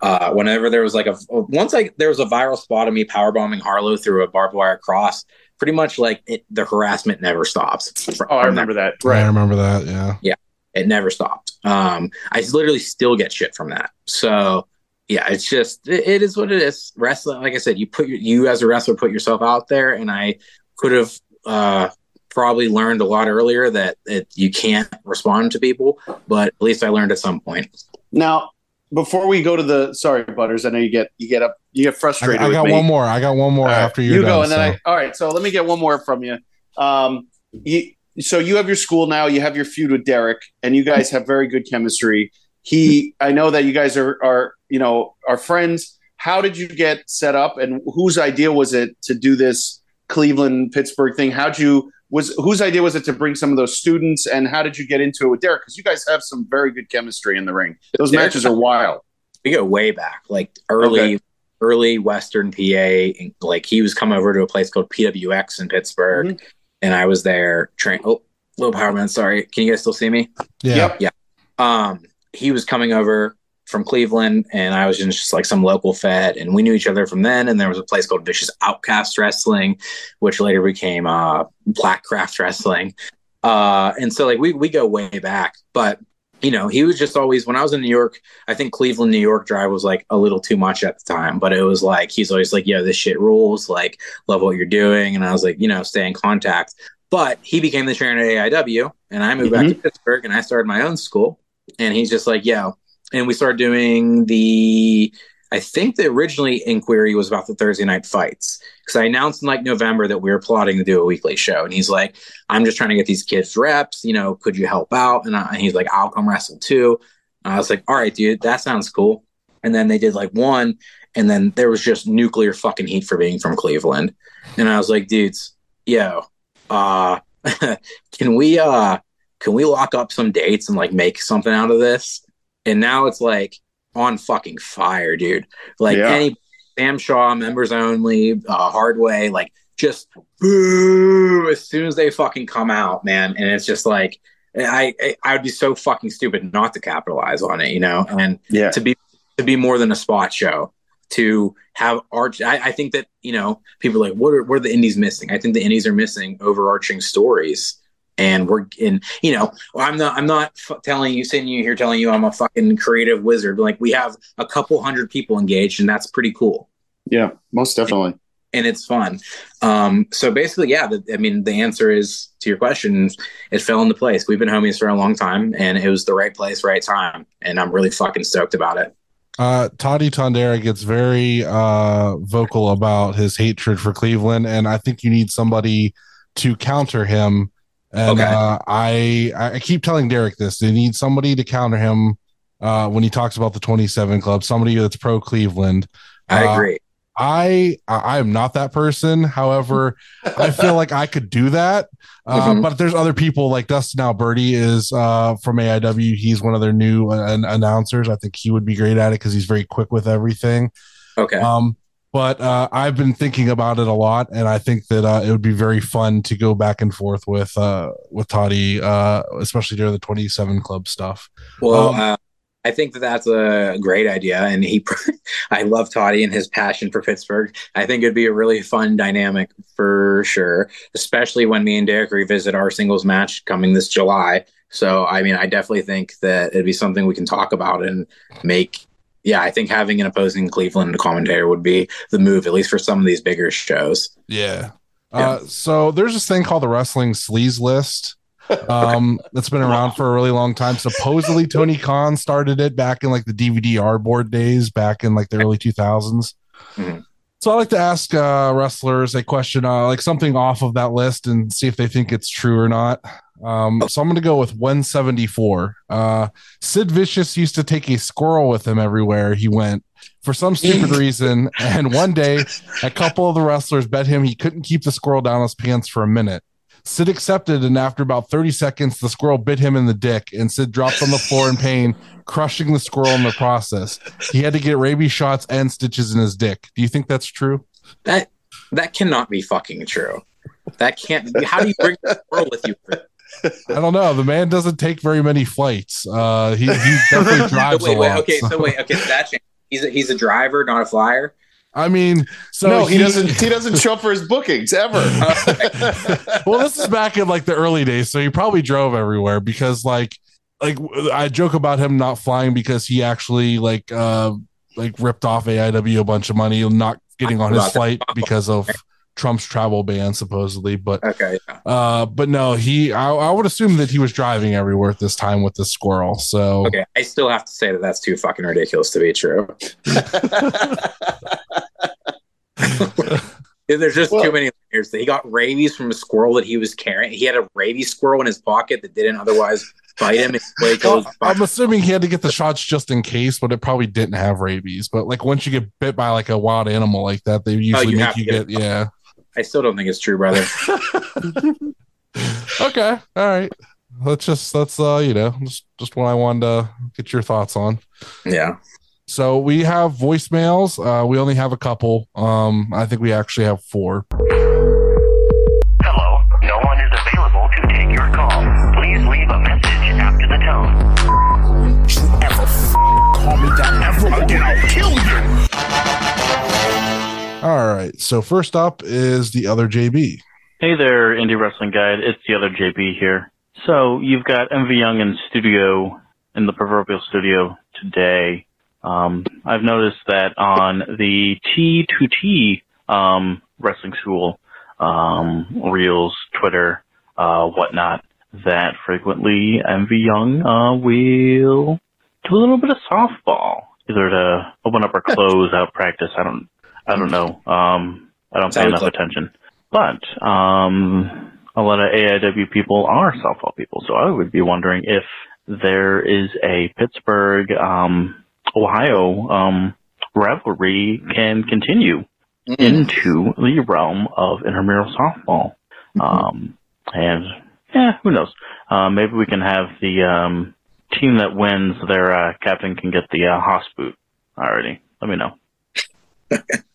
Uh, whenever there was like a once like there was a viral spot of me powerbombing Harlow through a barbed wire cross, pretty much like it, the harassment never stops. Oh, I remember that. I Right. I remember that. Yeah. Yeah. It never stopped. Um, I literally still get shit from that. So yeah, it's just it, it is what it is. Wrestling, like I said, you put your, you as a wrestler put yourself out there, and I could have uh, probably learned a lot earlier that it, you can't respond to people, but at least I learned at some point. Now, before we go to the sorry, Butters, I know you get you get up you get frustrated. I with got me. one more. I got one more All right, after you're you done. go, and then so. I. All right, so let me get one more from you. Um, you so you have your school now. You have your feud with Derek, and you guys have very good chemistry. He, I know that you guys are are you know our friends. How did you get set up, and whose idea was it to do this Cleveland Pittsburgh thing? How'd you was whose idea was it to bring some of those students, and how did you get into it with Derek? Because you guys have some very good chemistry in the ring. Those Derek- matches are wild. We go way back, like early. Okay. Early Western PA, and like he was coming over to a place called PWX in Pittsburgh, Mhm. and I was there. Train. Oh, Little power man. Sorry, can you guys still see me? yeah. Yep. um he was coming over from Cleveland and I was in just like some local fed and we knew each other from then and there was a place called Vicious Outcast Wrestling which later became uh Black Craft Wrestling uh and so like we we go way back but you know he was just always when I was in New York I think Cleveland New York drive was like a little too much at the time but it was like he's always like yo this shit rules like love what you're doing and I was like you know stay in contact but he became the trainer at AIW and I moved back to Pittsburgh and I started my own school and he's just like, yo. And we started doing the, I think the originally inquiry was about the Thursday night fights because I announced in like November that we were plotting to do a weekly show. And he's like, I'm just trying to get these kids reps. You know, could you help out? And, I, and he's like, I'll come wrestle too. And I was like, all right, dude, that sounds cool. And then they did like one, and then there was just nuclear fucking heat for being from Cleveland. And I was like, dudes, yo, uh, can we, uh, can we lock up some dates and like make something out of this? And now it's like on fucking fire, dude. Like Yeah. any Sam Shaw members only, uh, Hardway, like just boom as soon as they fucking come out, man. And it's just like I I, I would be so fucking stupid not to capitalize on it, you know. And Yeah. to be to be more than a spot show to have arch I, I think that you know people are like what are, what are the indies missing i think the indies are missing overarching stories and we're in you know i'm not i'm not f- telling you sitting you here telling you i'm a fucking creative wizard but like we have a couple hundred people engaged and that's pretty cool Yeah, most definitely. and it's fun um so basically yeah the, i mean the answer is to your question it fell into place we've been homies for a long time and it was the right place right time and i'm really fucking stoked about it Uh, Toddy Tondera gets very uh, vocal about his hatred for Cleveland, and I think you need somebody to counter him. And Okay. uh, I I keep telling Derek this: they need somebody to counter him uh, when he talks about the 27 Club, somebody that's pro Cleveland. i Uh, agree I I am not that person. However, I feel like I could do that. Uh, Mhm. But there's other people like Dustin Alberti is uh, from AIW. He's one of their new uh, announcers. I think he would be great at it because he's very quick with everything. okay Um, but uh, I've been thinking about it a lot, and I think that uh, it would be very fun to go back and forth with uh, with Toddy, uh, especially during the 27 Club stuff. Well, Um, uh, I think that that's a great idea, and he, I love Toddy and his passion for Pittsburgh. I think it'd be a really fun dynamic for sure, especially when me and Derek revisit our singles match coming this July. So, I mean, I definitely think that it'd be something we can talk about and make. Yeah, I think having an opposing Cleveland commentator would be the move, at least for some of these bigger shows. Yeah. Yeah. Uh, so there's this thing called the Wrestling Sleaze List. Um, that's been around for a really long time. Supposedly Tony Khan started it back in like the DVD R board days, back in like the early 2000s. Mhm. So I like to ask uh, wrestlers a question, uh, like something off of that list, and see if they think it's true or not. Um, so I'm going to go with 174. Uh, Sid Vicious used to take a squirrel with him everywhere he went for some stupid reason. And one day, a couple of the wrestlers bet him he couldn't keep the squirrel down his pants for a minute. Sid accepted, and after about 30 seconds, the squirrel bit him in the dick, and Sid dropped on the floor in pain, crushing the squirrel in the process. He had to get rabies shots and stitches in his dick. Do you think that's true? That that cannot be fucking true. That can't. How do you bring the squirrel with you? I don't know. The man doesn't take very many flights. Uh, he, he definitely drives wait, a wait, lot. okay, so wait, okay, so that. He's a, he's a driver, not a flyer. I mean, so no, he, doesn't. He doesn't show up for his bookings ever. well, this is back in like the early days, so he probably drove everywhere because like like I joke about him not flying because he actually like uh like ripped off AIW a bunch of money not getting on his flight because of Trump's travel ban supposedly, but Okay, yeah. uh but no, he I, I would assume that he was driving everywhere at this time with the squirrel. So okay. I still have to say that that's too fucking ridiculous to be true. There's just Well- too many layers. He got rabies from a squirrel that he was carrying. He had a rabies squirrel in his pocket that didn't otherwise bite him. Well, I'm assuming he had to get the shots just in case, but it probably didn't have rabies. But like once you get bit by like a wild animal like that, they usually Oh, you make you get get yeah. I still don't think it's true, brother. Okay, all right. Let's just that's uh you know just just what I wanted to get your thoughts on. yeah. So we have voicemails. Uh, we only have a couple. Um, I think we actually have four. All right. So first up is the other JB. Hey there, Indie Wrestling Guide. It's the other JB here. So you've got MV Young in studio, in the proverbial studio today. Um, I've noticed that on the T2T um, wrestling school um, reels, Twitter, uh, whatnot, that frequently MV Young uh, will do a little bit of softball, either to open up or close out practice. I don't, I don't know. Um, I don't pay enough like- attention. But um, a lot of AIW people are softball people, so I would be wondering if there is a Pittsburgh, um, Ohio um, rivalry can continue Mm. into the realm of intramural softball. Um, and yeah, who knows? Uh, maybe we can have the um, team that wins their uh, captain can get the uh, Haas boot already. Let me know.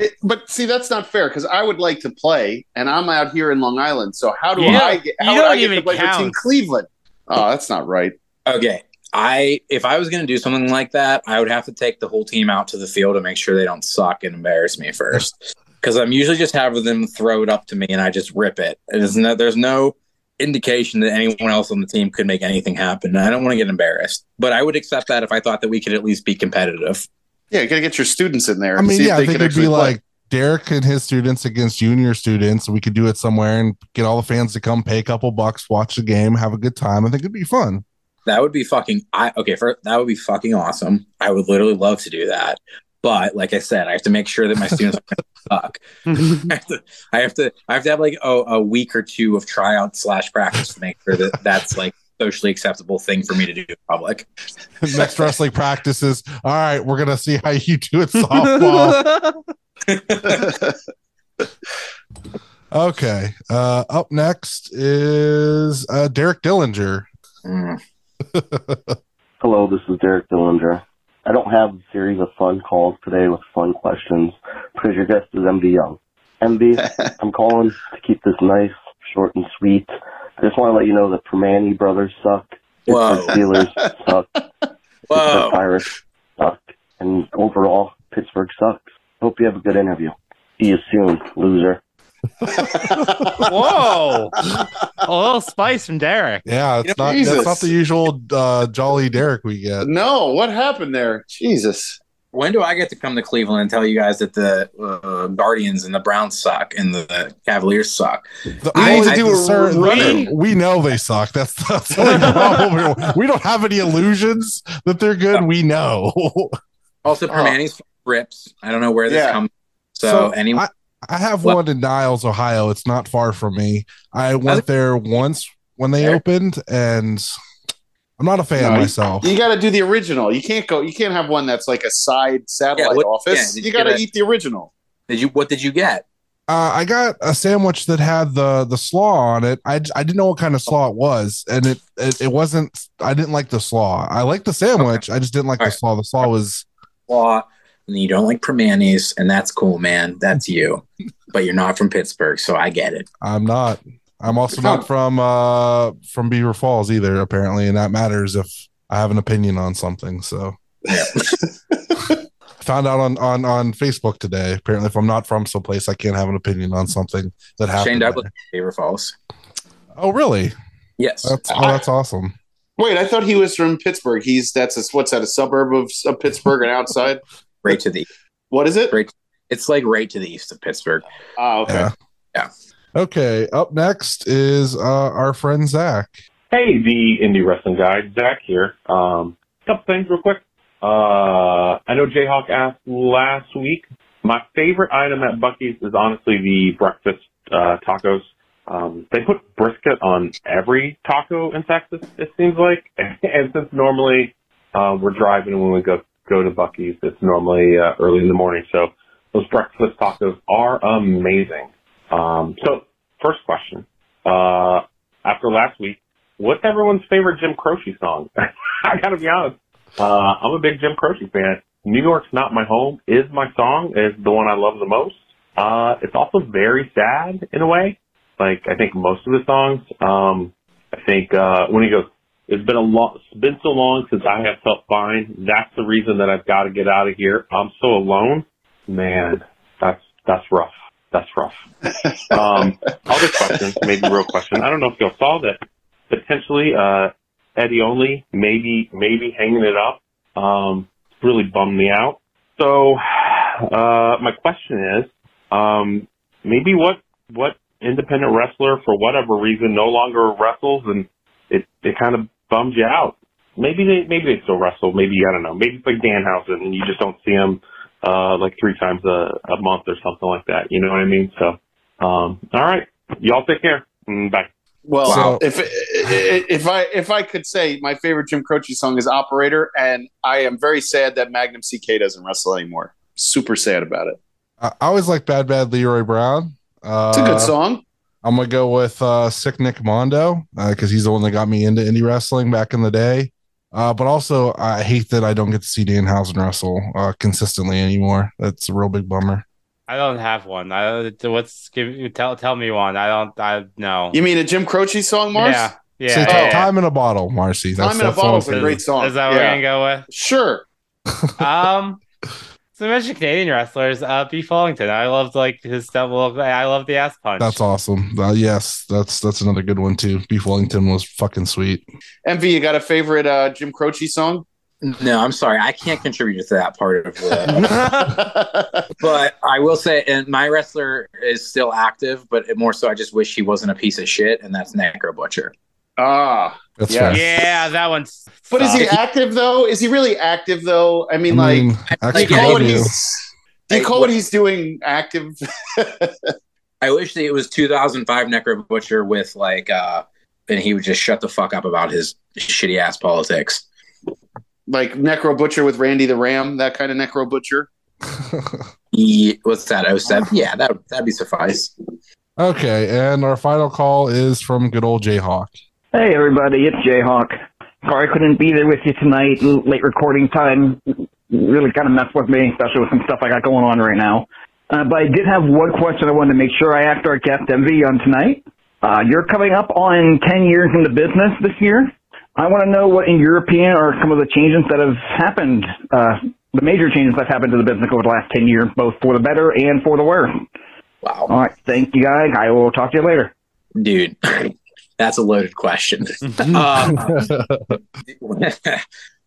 It- but see, that's not fair because I would like to play, and I'm out here in Long Island. So how do Yeah, I get? you How would don't I get to even play for Team. Cleveland? Oh, that's not right. Okay. I if I was gonna do something like that, I would have to take the whole team out to the field to make sure they don't suck and embarrass me first. Because I'm usually just having them throw it up to me and I just rip it. And there's no, there's no indication that anyone else on the team could make anything happen. I don't want to get embarrassed, but I would accept that if I thought that we could at least be competitive. Yeah, you gotta get your students in there. I mean, see if yeah, I they think can it'd be play. like Derek and his students against junior students. We could do it somewhere and get all the fans to come pay a couple bucks, watch the game, have a good time. I think it'd be fun. That would be fucking I okay, for that would be fucking awesome. I would literally love to do that. But like I said, I have to make sure that my students are suck. I have to, I have to, I have to have like a, a week or two of tryout slash practice to make sure that that's like socially acceptable thing for me to do in public. Next wrestling practices. All right, we're gonna see how you do at softball. okay. Uh, up next is uh, Derek Dillinger. Mm. Hello, this is Derek Dillinger. I don't have a series of fun calls today with fun questions because your guest is MV Young. MV, I'm calling to keep this nice, short, and sweet. I just want to let you know the Primanti brothers suck. Whoa. Pittsburgh Steelers suck. Pittsburgh Whoa. Pirates suck. And overall, Pittsburgh sucks. Hope you have a good interview. See you soon, loser. Whoa! a little spice from Derek. Yeah, it's You know, not Jesus. that's not the usual uh, jolly Derek we get. no, what happened there? Jesus. When do I get to come to Cleveland and tell you guys that the uh, Guardians and the Browns suck and the Cavaliers suck? The We need only to do a concern- run-in. we, we know they suck. That's, that's the only problem. We don't have any illusions that they're good. We know. Also, Oh. Primanti's rips. I don't know where this Yeah. comes. So, anyone, I, I have What? one in Niles, Ohio. It's not far from me. I went there once when they There. opened, and I'm not a fan No, myself. You got to do the original. You can't go. You can't have one that's like a side satellite what- office. yeah, you you got to eat the original. did you? What did you get? Uh, I got a sandwich that had the the slaw on it. I, I didn't know what kind of slaw it was, and it, it it wasn't. I didn't like the slaw. I liked the sandwich. I just didn't like the Alright. slaw. The slaw was Law, and you don't like Primanti's, and that's cool, man. That's you. but you're not from Pittsburgh, so I get it. I'm not. I'm also not from uh from Beaver Falls either, apparently, and that matters if I have an opinion on something. So Yeah. found out on on on Facebook today. Apparently, if I'm not from someplace, I can't have an opinion on something that happened. Shane Douglas, there. Beaver Falls. Oh, really? Yes. That's oh, that's awesome. Wait, I thought he was from Pittsburgh. He's that's a, what's that? A suburb of, of Pittsburgh and outside. right to the. What is it? Right. It's like right to the east of Pittsburgh. Oh, okay. Yeah. Yeah. Okay. Up next is uh our friend Zach. Hey, the indie wrestling guy, Zach here. Um, couple things real quick. Uh, I know Jayhawk asked last week. My favorite item at Bucky's is honestly the breakfast uh, tacos. Um, they put brisket on every taco in Texas. It seems like, and since normally uh, we're driving when we go go to Bucky's, it's normally uh, early in the morning. So those breakfast tacos are amazing. Um, so first question. Uh, after last week, what's everyone's favorite Jim Croce song? I gotta be honest. Uh, I'm a big Jim Croce fan. New York's Not My Home is my song, is the one I love the most. Uh, it's also very sad in a way. Like, I think most of the songs, um, I think, uh, when he goes, it's been a long, it's been so long since I have felt fine. That's the reason that I've got to get out of here. I'm so alone. Man, that's, that's rough. That's rough. Um, other questions, maybe real question. I don't know if y'all saw that potentially, uh, Eddie only, maybe, maybe hanging it up. Um, really bummed me out. So, uh, my question is, um, maybe what, what independent wrestler for whatever reason no longer wrestles and it, it kind of bums you out. Maybe they, maybe they still wrestle. Maybe, I don't know. Maybe it's like Danhausen and you just don't see him, uh, like three times a, a month or something like that. You know what I mean? So, um, all right. Y'all take care. Mm, Bye. Well, Wow. if if I if I could say my favorite Jim Croce song is Operator, and I am very sad that Magnum CK doesn't wrestle anymore. Super sad about it. I, I always like Bad Bad Leroy Brown. Uh, It's a good song. I'm gonna go with uh, Sick Nick Mondo because he's the one that got me into indie wrestling back in the day. Uh, but also, I hate that I don't get to see Dan Danhausen wrestle uh, consistently anymore. That's a real big bummer. I don't have one. I what's give you tell tell me one. I don't. I no. You mean a Jim Croce song, Mars? Yeah. Yeah. Say, yeah, yeah. Time in a bottle, Marcy. That's, Time in a that's the Bottle is a great song. Is that what we're gonna go with? Sure. Um. So you mentioned Canadian wrestlers. Uh, Beef Wellington. I loved like his double. I love the ass punch. That's awesome. Uh, yes, that's that's another good one too. Beef Wellington was fucking sweet. MV, you got a favorite uh, Jim Croce song? No, I'm sorry. I can't contribute to that part of the. but I will say, and my wrestler is still active, but more so, I just wish he wasn't a piece of shit, and that's Necro Butcher. Ah, That's Yeah. fair. yeah, that one's. but is he active though? Is he really active though? I I mean, mean, like, do you call what he's do you call what- what he's doing active? I wish that it was 2005 Necro Butcher with like, uh and he would just shut the fuck up about his shitty ass politics. like Necro Butcher with Randy the Ram, that kind of Necro Butcher. He, what's that? 07? Yeah, that that'd be suffice. okay, and our final call is from good old Jayhawk. Hey everybody, it's Jayhawk. Sorry I couldn't be there with you tonight. Late recording time really kind of messed with me, especially with some stuff I got going on right now. Uh, but I did have one question I wanted to make sure I asked our guest MV on tonight. Uh, you're coming up on 10 years in the business this year. I want to know what, in your opinion, are some of the changes that have happened, uh, the major changes that have happened to the business over the last 10 years, both for the better and for the worse. Wow, All right, thank you guys. I will talk to you later. dude, that's a loaded question. Uh,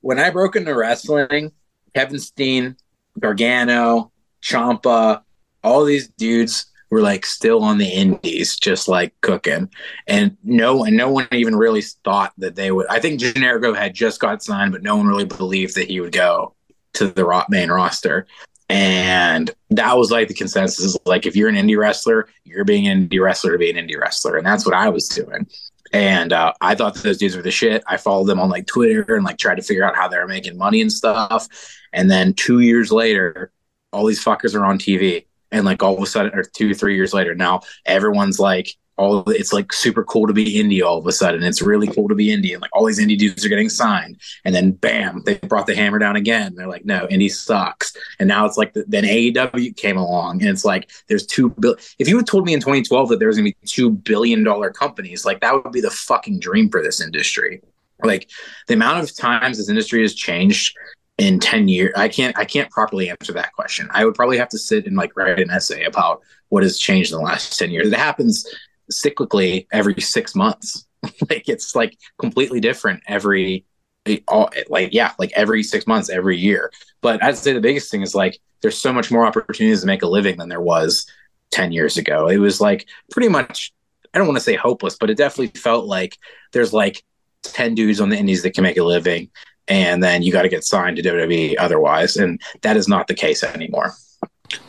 when I broke into wrestling, Kevin Steen, Gargano, Ciampa, all these dudes were like still on the indies, just like cooking. And no one, no one even really thought that they would. I think Generico had just got signed, but no one really believed that he would go to the ro- main roster. And that was like the consensus is like, if you're an indie wrestler, you're being an indie wrestler to be an indie wrestler. And that's what I was doing. And uh, I thought those dudes were the shit. I followed them on like Twitter and like tried to figure out how they were making money and stuff. And then two years later, all these fuckers are on TV. And like all of a sudden, or two, three years later, now everyone's like, all it's like super cool to be indie all of a sudden. It's really cool to be indie. And like all these indie dudes are getting signed. And then bam, they brought the hammer down again. They're like, no, indie sucks. And now it's like, the, then AEW came along and it's like, there's two bill. If you had told me in 2012 that there was to be two billion dollar companies, like that would be the fucking dream for this industry. Like the amount of times this industry has changed in 10 years i can't i can't properly answer that question i would probably have to sit and like write an essay about what has changed in the last 10 years it happens cyclically every six months like it's like completely different every eh, all like yeah like every six months every year but i'd say the biggest thing is like there's so much more opportunities to make a living than there was 10 years ago it was like pretty much i don't want to say hopeless but it definitely felt like there's like 10 dudes on the indies that can make a living and then you got to get signed to WWE otherwise. And that is not the case anymore.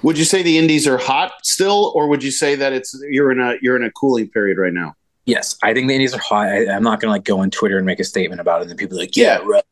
Would you say the indies are hot still, or would you say that it's you're in a you're in a cooling period right now? Yes, I think the indies are hot. I, am not going to like go on Twitter and make a statement about it, and then people are like, yeah, right.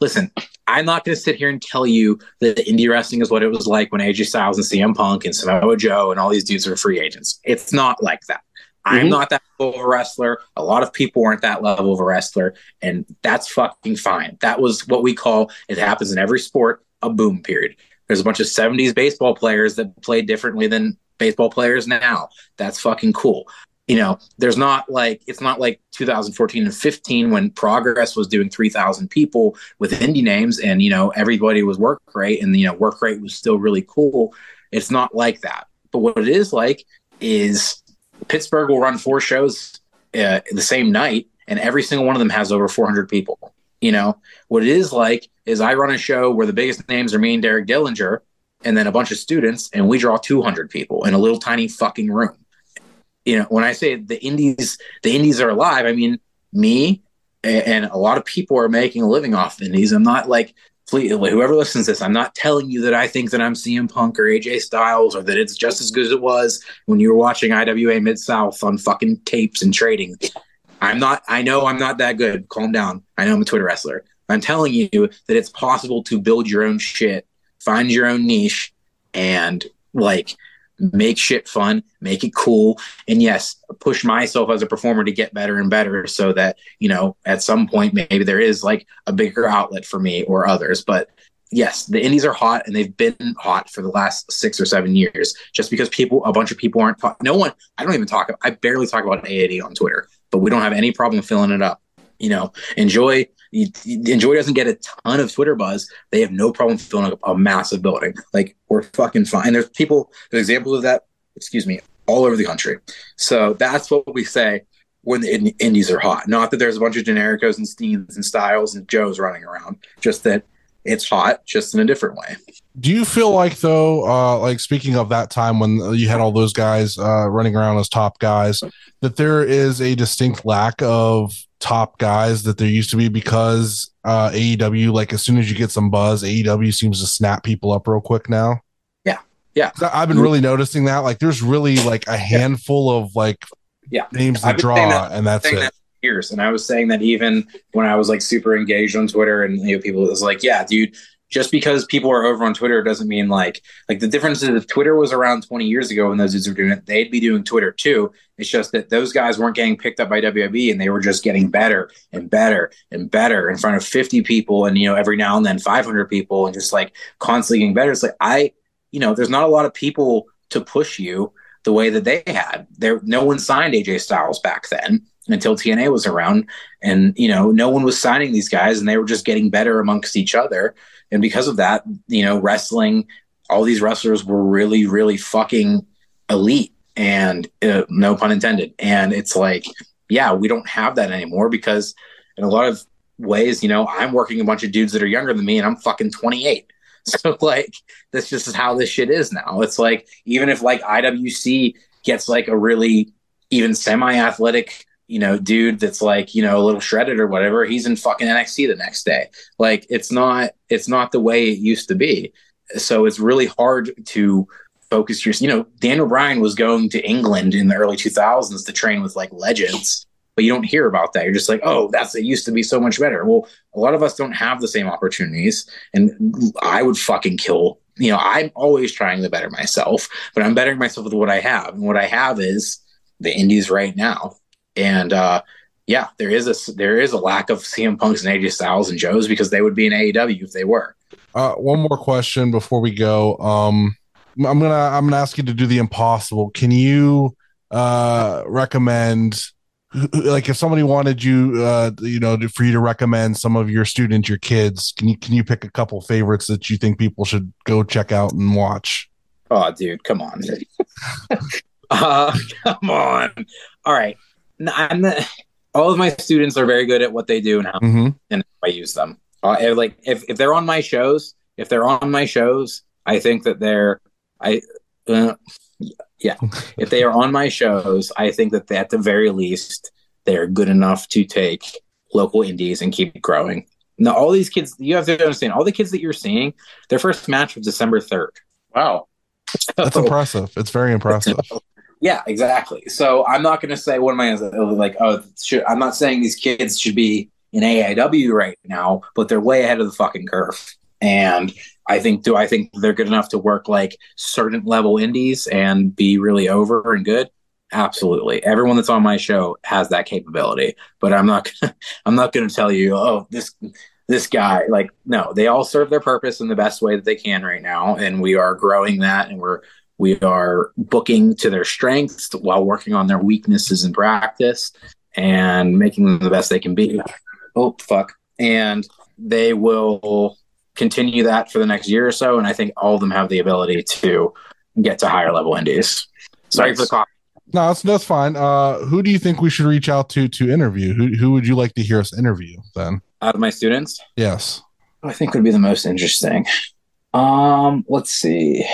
Listen, I'm not going to sit here and tell you that indie wrestling is what it was like when AJ Styles and CM Punk and Samoa Joe and all these dudes are free agents. It's not like that. I'm Mm-hmm. not that level of a wrestler. A lot of people aren't that level of a wrestler, and that's fucking fine. That was what we call it happens in every sport a boom period. There's a bunch of 70s baseball players that play differently than baseball players now. That's fucking cool. You know, there's not like it's not like 2014 and 15 when Progress was doing 3,000 people with indie names, and you know everybody was work rate, and you know work rate was still really cool. It's not like that. But what it is like is Pittsburgh will run four shows uh, the same night, and every single one of them has over 400 people. You know what it is like is I run a show where the biggest names are me and Derek Dillinger, and then a bunch of students, and we draw 200 people in a little tiny fucking room. You know, when I say the indies, the indies are alive. I mean me and a lot of people are making a living off the indies. I'm not like whoever listens to this, I'm not telling you that I think that I'm CM Punk or AJ Styles or that it's just as good as it was when you were watching IWA Mid South on fucking tapes and trading. I'm not, I know I'm not that good. Calm down. I know I'm a Twitter wrestler. I'm telling you that it's possible to build your own shit, find your own niche, and like make shit fun, make it cool, and yes, push myself as a performer to get better and better so that, you know, at some point maybe there is like a bigger outlet for me or others. But yes, the indies are hot and they've been hot for the last six or seven years just because people, a bunch of people aren't, no one, I don't even talk, I barely talk about 880 on Twitter, but we don't have any problem filling it up. You know, enjoy. Enjoy doesn't get a ton of Twitter buzz. They have no problem filling up a massive building. Like we're fucking fine. And there's people, there's examples of that. Excuse me, all over the country. So that's what we say when the in- indies are hot. Not that there's a bunch of genericos and Steens and Styles and Joes running around. Just that it's hot, just in a different way. Do you feel like though, uh, like speaking of that time when you had all those guys uh, running around as top guys, that there is a distinct lack of top guys that there used to be because uh, AEW, like as soon as you get some buzz, AEW seems to snap people up real quick now. Yeah, Yeah. I- I've been really noticing that. Like, there's really like a handful of like Yeah, names I've that draw, that- and that's it. that years, and I was saying that even when I was like super engaged on Twitter, and you know, people was like, "Yeah, dude." Just because people are over on Twitter doesn't mean like like the difference is if Twitter was around 20 years ago when those dudes were doing it, they'd be doing Twitter too. It's just that those guys weren't getting picked up by WWE and they were just getting better and better and better in front of 50 people and you know every now and then 500 people and just like constantly getting better. It's like I, you know, there's not a lot of people to push you the way that they had. There, no one signed AJ Styles back then until TNA was around, and you know, no one was signing these guys, and they were just getting better amongst each other. And because of that, you know, wrestling, all these wrestlers were really, really fucking elite, and uh, no pun intended. And it's like, yeah, we don't have that anymore because in a lot of ways, you know, I'm working a bunch of dudes that are younger than me, and I'm fucking 28. So like that's just is how this shit is now. It's like even if like IWC gets like a really even semi-athletic, you know, dude that's like, you know, a little shredded or whatever, he's in fucking NXT the next day. Like it's not it's not the way it used to be. so it's really hard to focus your. You know, Daniel Bryan was going to England in the early 2000s to train with like legends, but you don't hear about that. You're just like, oh, that's it used to be so much better. Well, a lot of us don't have the same opportunities, and I would fucking kill. You know, I'm always trying to better myself, but I'm bettering myself with what I have, and what I have is the indies right now, and uh, yeah, there is a there is a lack of CM Punks and AJ Styles and Joes because they would be in AEW if they were. Uh, one more question before we go. Um, I'm gonna I'm gonna ask you to do the impossible. Can you uh, recommend, like, if somebody wanted you, uh, you know, for you to recommend some of your students, your kids, can you can you pick a couple favorites that you think people should go check out and watch? Oh, dude, come on. uh, come on. All right. No, I'm the, all of my students are very good at what they do now, Mhm. and I use them. Uh, like if, if they're on my shows, if they're on my shows, I think that they're I uh, yeah. if they are on my shows, I think that at the very least they're good enough to take local indies and keep growing. Now, all these kids, you have to understand, all the kids that you're seeing, their first match was December third. Wow, That's impressive. It's very impressive. Yeah, exactly. So I'm not going to say what am I like? Oh, should, I'm not saying these kids should be in AIW right now, but they're way ahead of the fucking curve. And I think, do I think they're good enough to work like certain level indies and be really over and good? Absolutely. Everyone that's on my show has that capability, but I'm not. Gonna, I'm not going to tell you, oh, this this guy. Like, no, they all serve their purpose in the best way that they can right now, and we are growing that, and we're we are booking to their strengths while working on their weaknesses in practice and making them the best they can be. Oh fuck! And they will continue that for the next year or so, and I think all of them have the ability to get to higher level indies. Sorry for the call. No, that's that's fine. Uh, who do you think we should reach out to to interview? Who who would you like to hear us interview then? Out of my students, Yes. I think would be the most interesting. Um, let's see.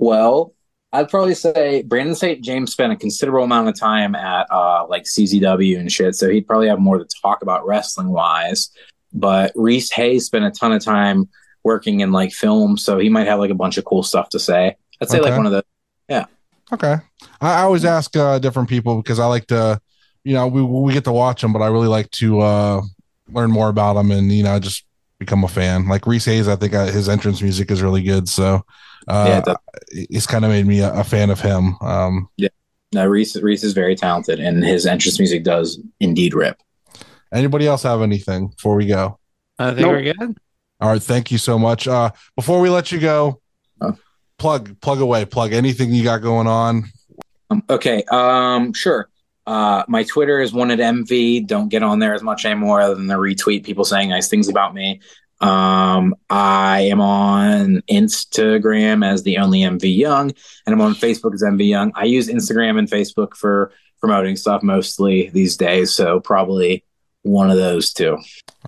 Well, I'd probably say Brandon St. James spent a considerable amount of time at uh like CZW and shit, so he'd probably have more to talk about wrestling wise. But Reese Hayes spent a ton of time working in like film, so he might have like a bunch of cool stuff to say. I'd say Okay. like one of the yeah. Okay. I, I always ask uh, different people because I like to, you know, we we get to watch them, but I really like to uh, learn more about them and you know just become a fan. Like Reese Hayes, I think uh, his entrance music is really good, so uh, it it's kind of made me a, a fan of him. Um, No, Reese Reese is very talented and his entrance music does indeed rip. anybody else have anything before we go? I think Nope. we're good. All right, thank you so much. Uh, before we let you go, Huh? plug plug away, plug anything you got going on. Um, okay, um, sure. Uh, my Twitter is one at MV. Don't get on there as much anymore, other than the retweet people saying nice things about me. Um, I am on Instagram as the only MV Young, and I'm on Facebook as MV Young. I use Instagram and Facebook for promoting stuff mostly these days, so probably one of those two.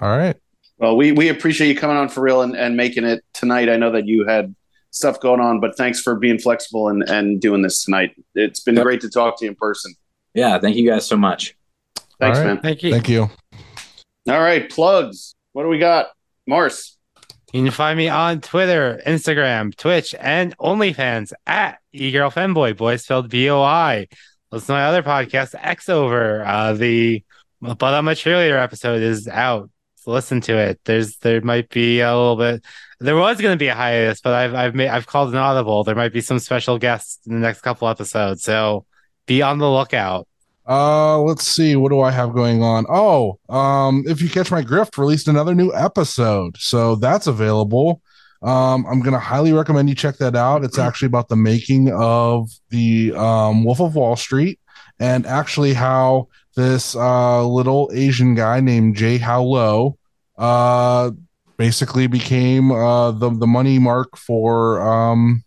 All right. Well, we we appreciate you coming on for real and, and making it tonight. I know that you had stuff going on, but thanks for being flexible and, and doing this tonight. It's been Yep. great to talk to you in person. Yeah, thank you guys so much. Thanks, All right. man. Thank you. Thank you. All right, plugs. What do we got? Mars. You can find me on Twitter, Instagram, Twitch, and OnlyFans at eGirl Femboy, boys spelled B O I. Listen to my other podcast, X Over. Uh, the But I'm a Cheerleader episode is out. So listen to it. There's there might be a little bit. There was going to be a hiatus, but I've I've made I've called an audible. There might be some special guests in the next couple episodes, so be on the lookout. Uh, let's see. What do I have going on? Oh, um, if you catch my grift, released another new episode, so that's available. Um, I'm gonna highly recommend you check that out. It's actually about the making of the um, Wolf of Wall Street, and actually how this uh, little Asian guy named Jho Low uh, basically became uh, the the money mark for um,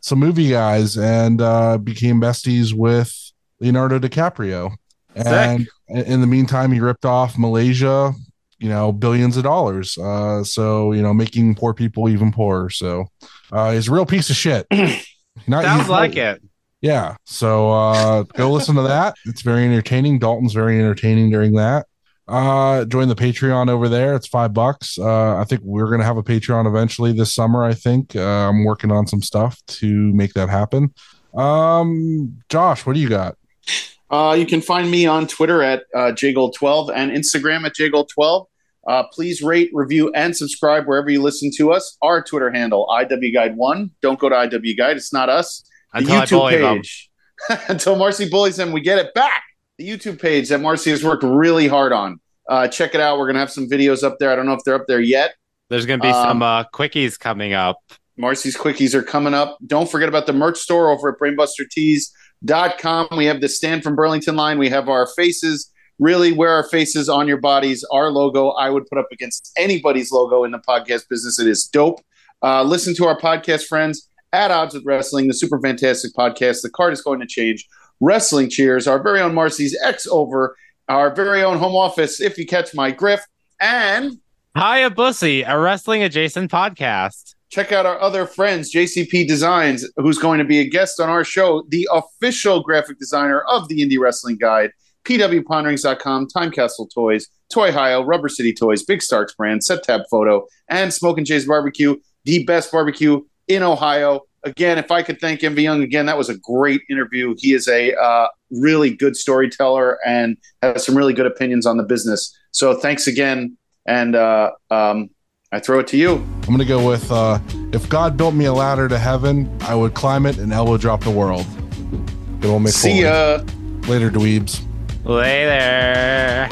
some movie guys and uh, became besties with Leonardo DiCaprio. And in the meantime, he ripped off Malaysia, you know, billions of dollars. Uh, so you know, making poor people even poorer. So uh, he's a real piece of shit. Not- Sounds like it. yeah. So uh go listen to that. It's very entertaining. Dalton's very entertaining during that. uh join the patreon over there it's five bucks uh i think we're gonna have a patreon eventually this summer i think uh, i'm working on some stuff to make that happen um josh what do you got Uh, you can find me on Twitter at uh, jgold12 and Instagram at jgold12. Uh, please rate, review, and subscribe wherever you listen to us. Our Twitter handle, IWGuide1. Don't go to IWGuide. It's not us. The Until them. page. Until Marcy bullies them, we get it back. The YouTube page that Marcy has worked really hard on. Uh, check it out. We're going to have some videos up there. I don't know if they're up there yet. There's gonna be Um, some uh, quickies coming up. Marcy's Quickies are coming up. Don't forget about the merch store over at brainbustertees.com. We have the Stand from Burlington line. We have our faces. Really, wear our faces on your bodies. Our logo, I would put up against anybody's logo in the podcast business. It is dope. Uh, listen to our podcast friends at Odds with Wrestling, the super fantastic podcast. The card is going to change. Wrestling Cheers, our very own Marcy's X over, our very own home office, if you catch my grift. And Hiya Bussy, a wrestling adjacent podcast. Check out our other friends, JCP Designs, who's going to be a guest on our show, the official graphic designer of the Indie Wrestling Guide, pwponderings.com, Time Castle Toys, Toy Hio, Rubber City Toys, Big Starks Brand, Set Tab Photo, and Smoking Jay's Barbecue, the best barbecue in Ohio. Again, if I could thank MV Young again, that was a great interview. He is a uh, really good storyteller and has some really good opinions on the business. So thanks again. And uh, um, I throw it to you. i'm gonna go with uh if god built me a ladder to heaven i would climb it and elbow drop the world Good old Mick See Foley. ya. later dweebs Later.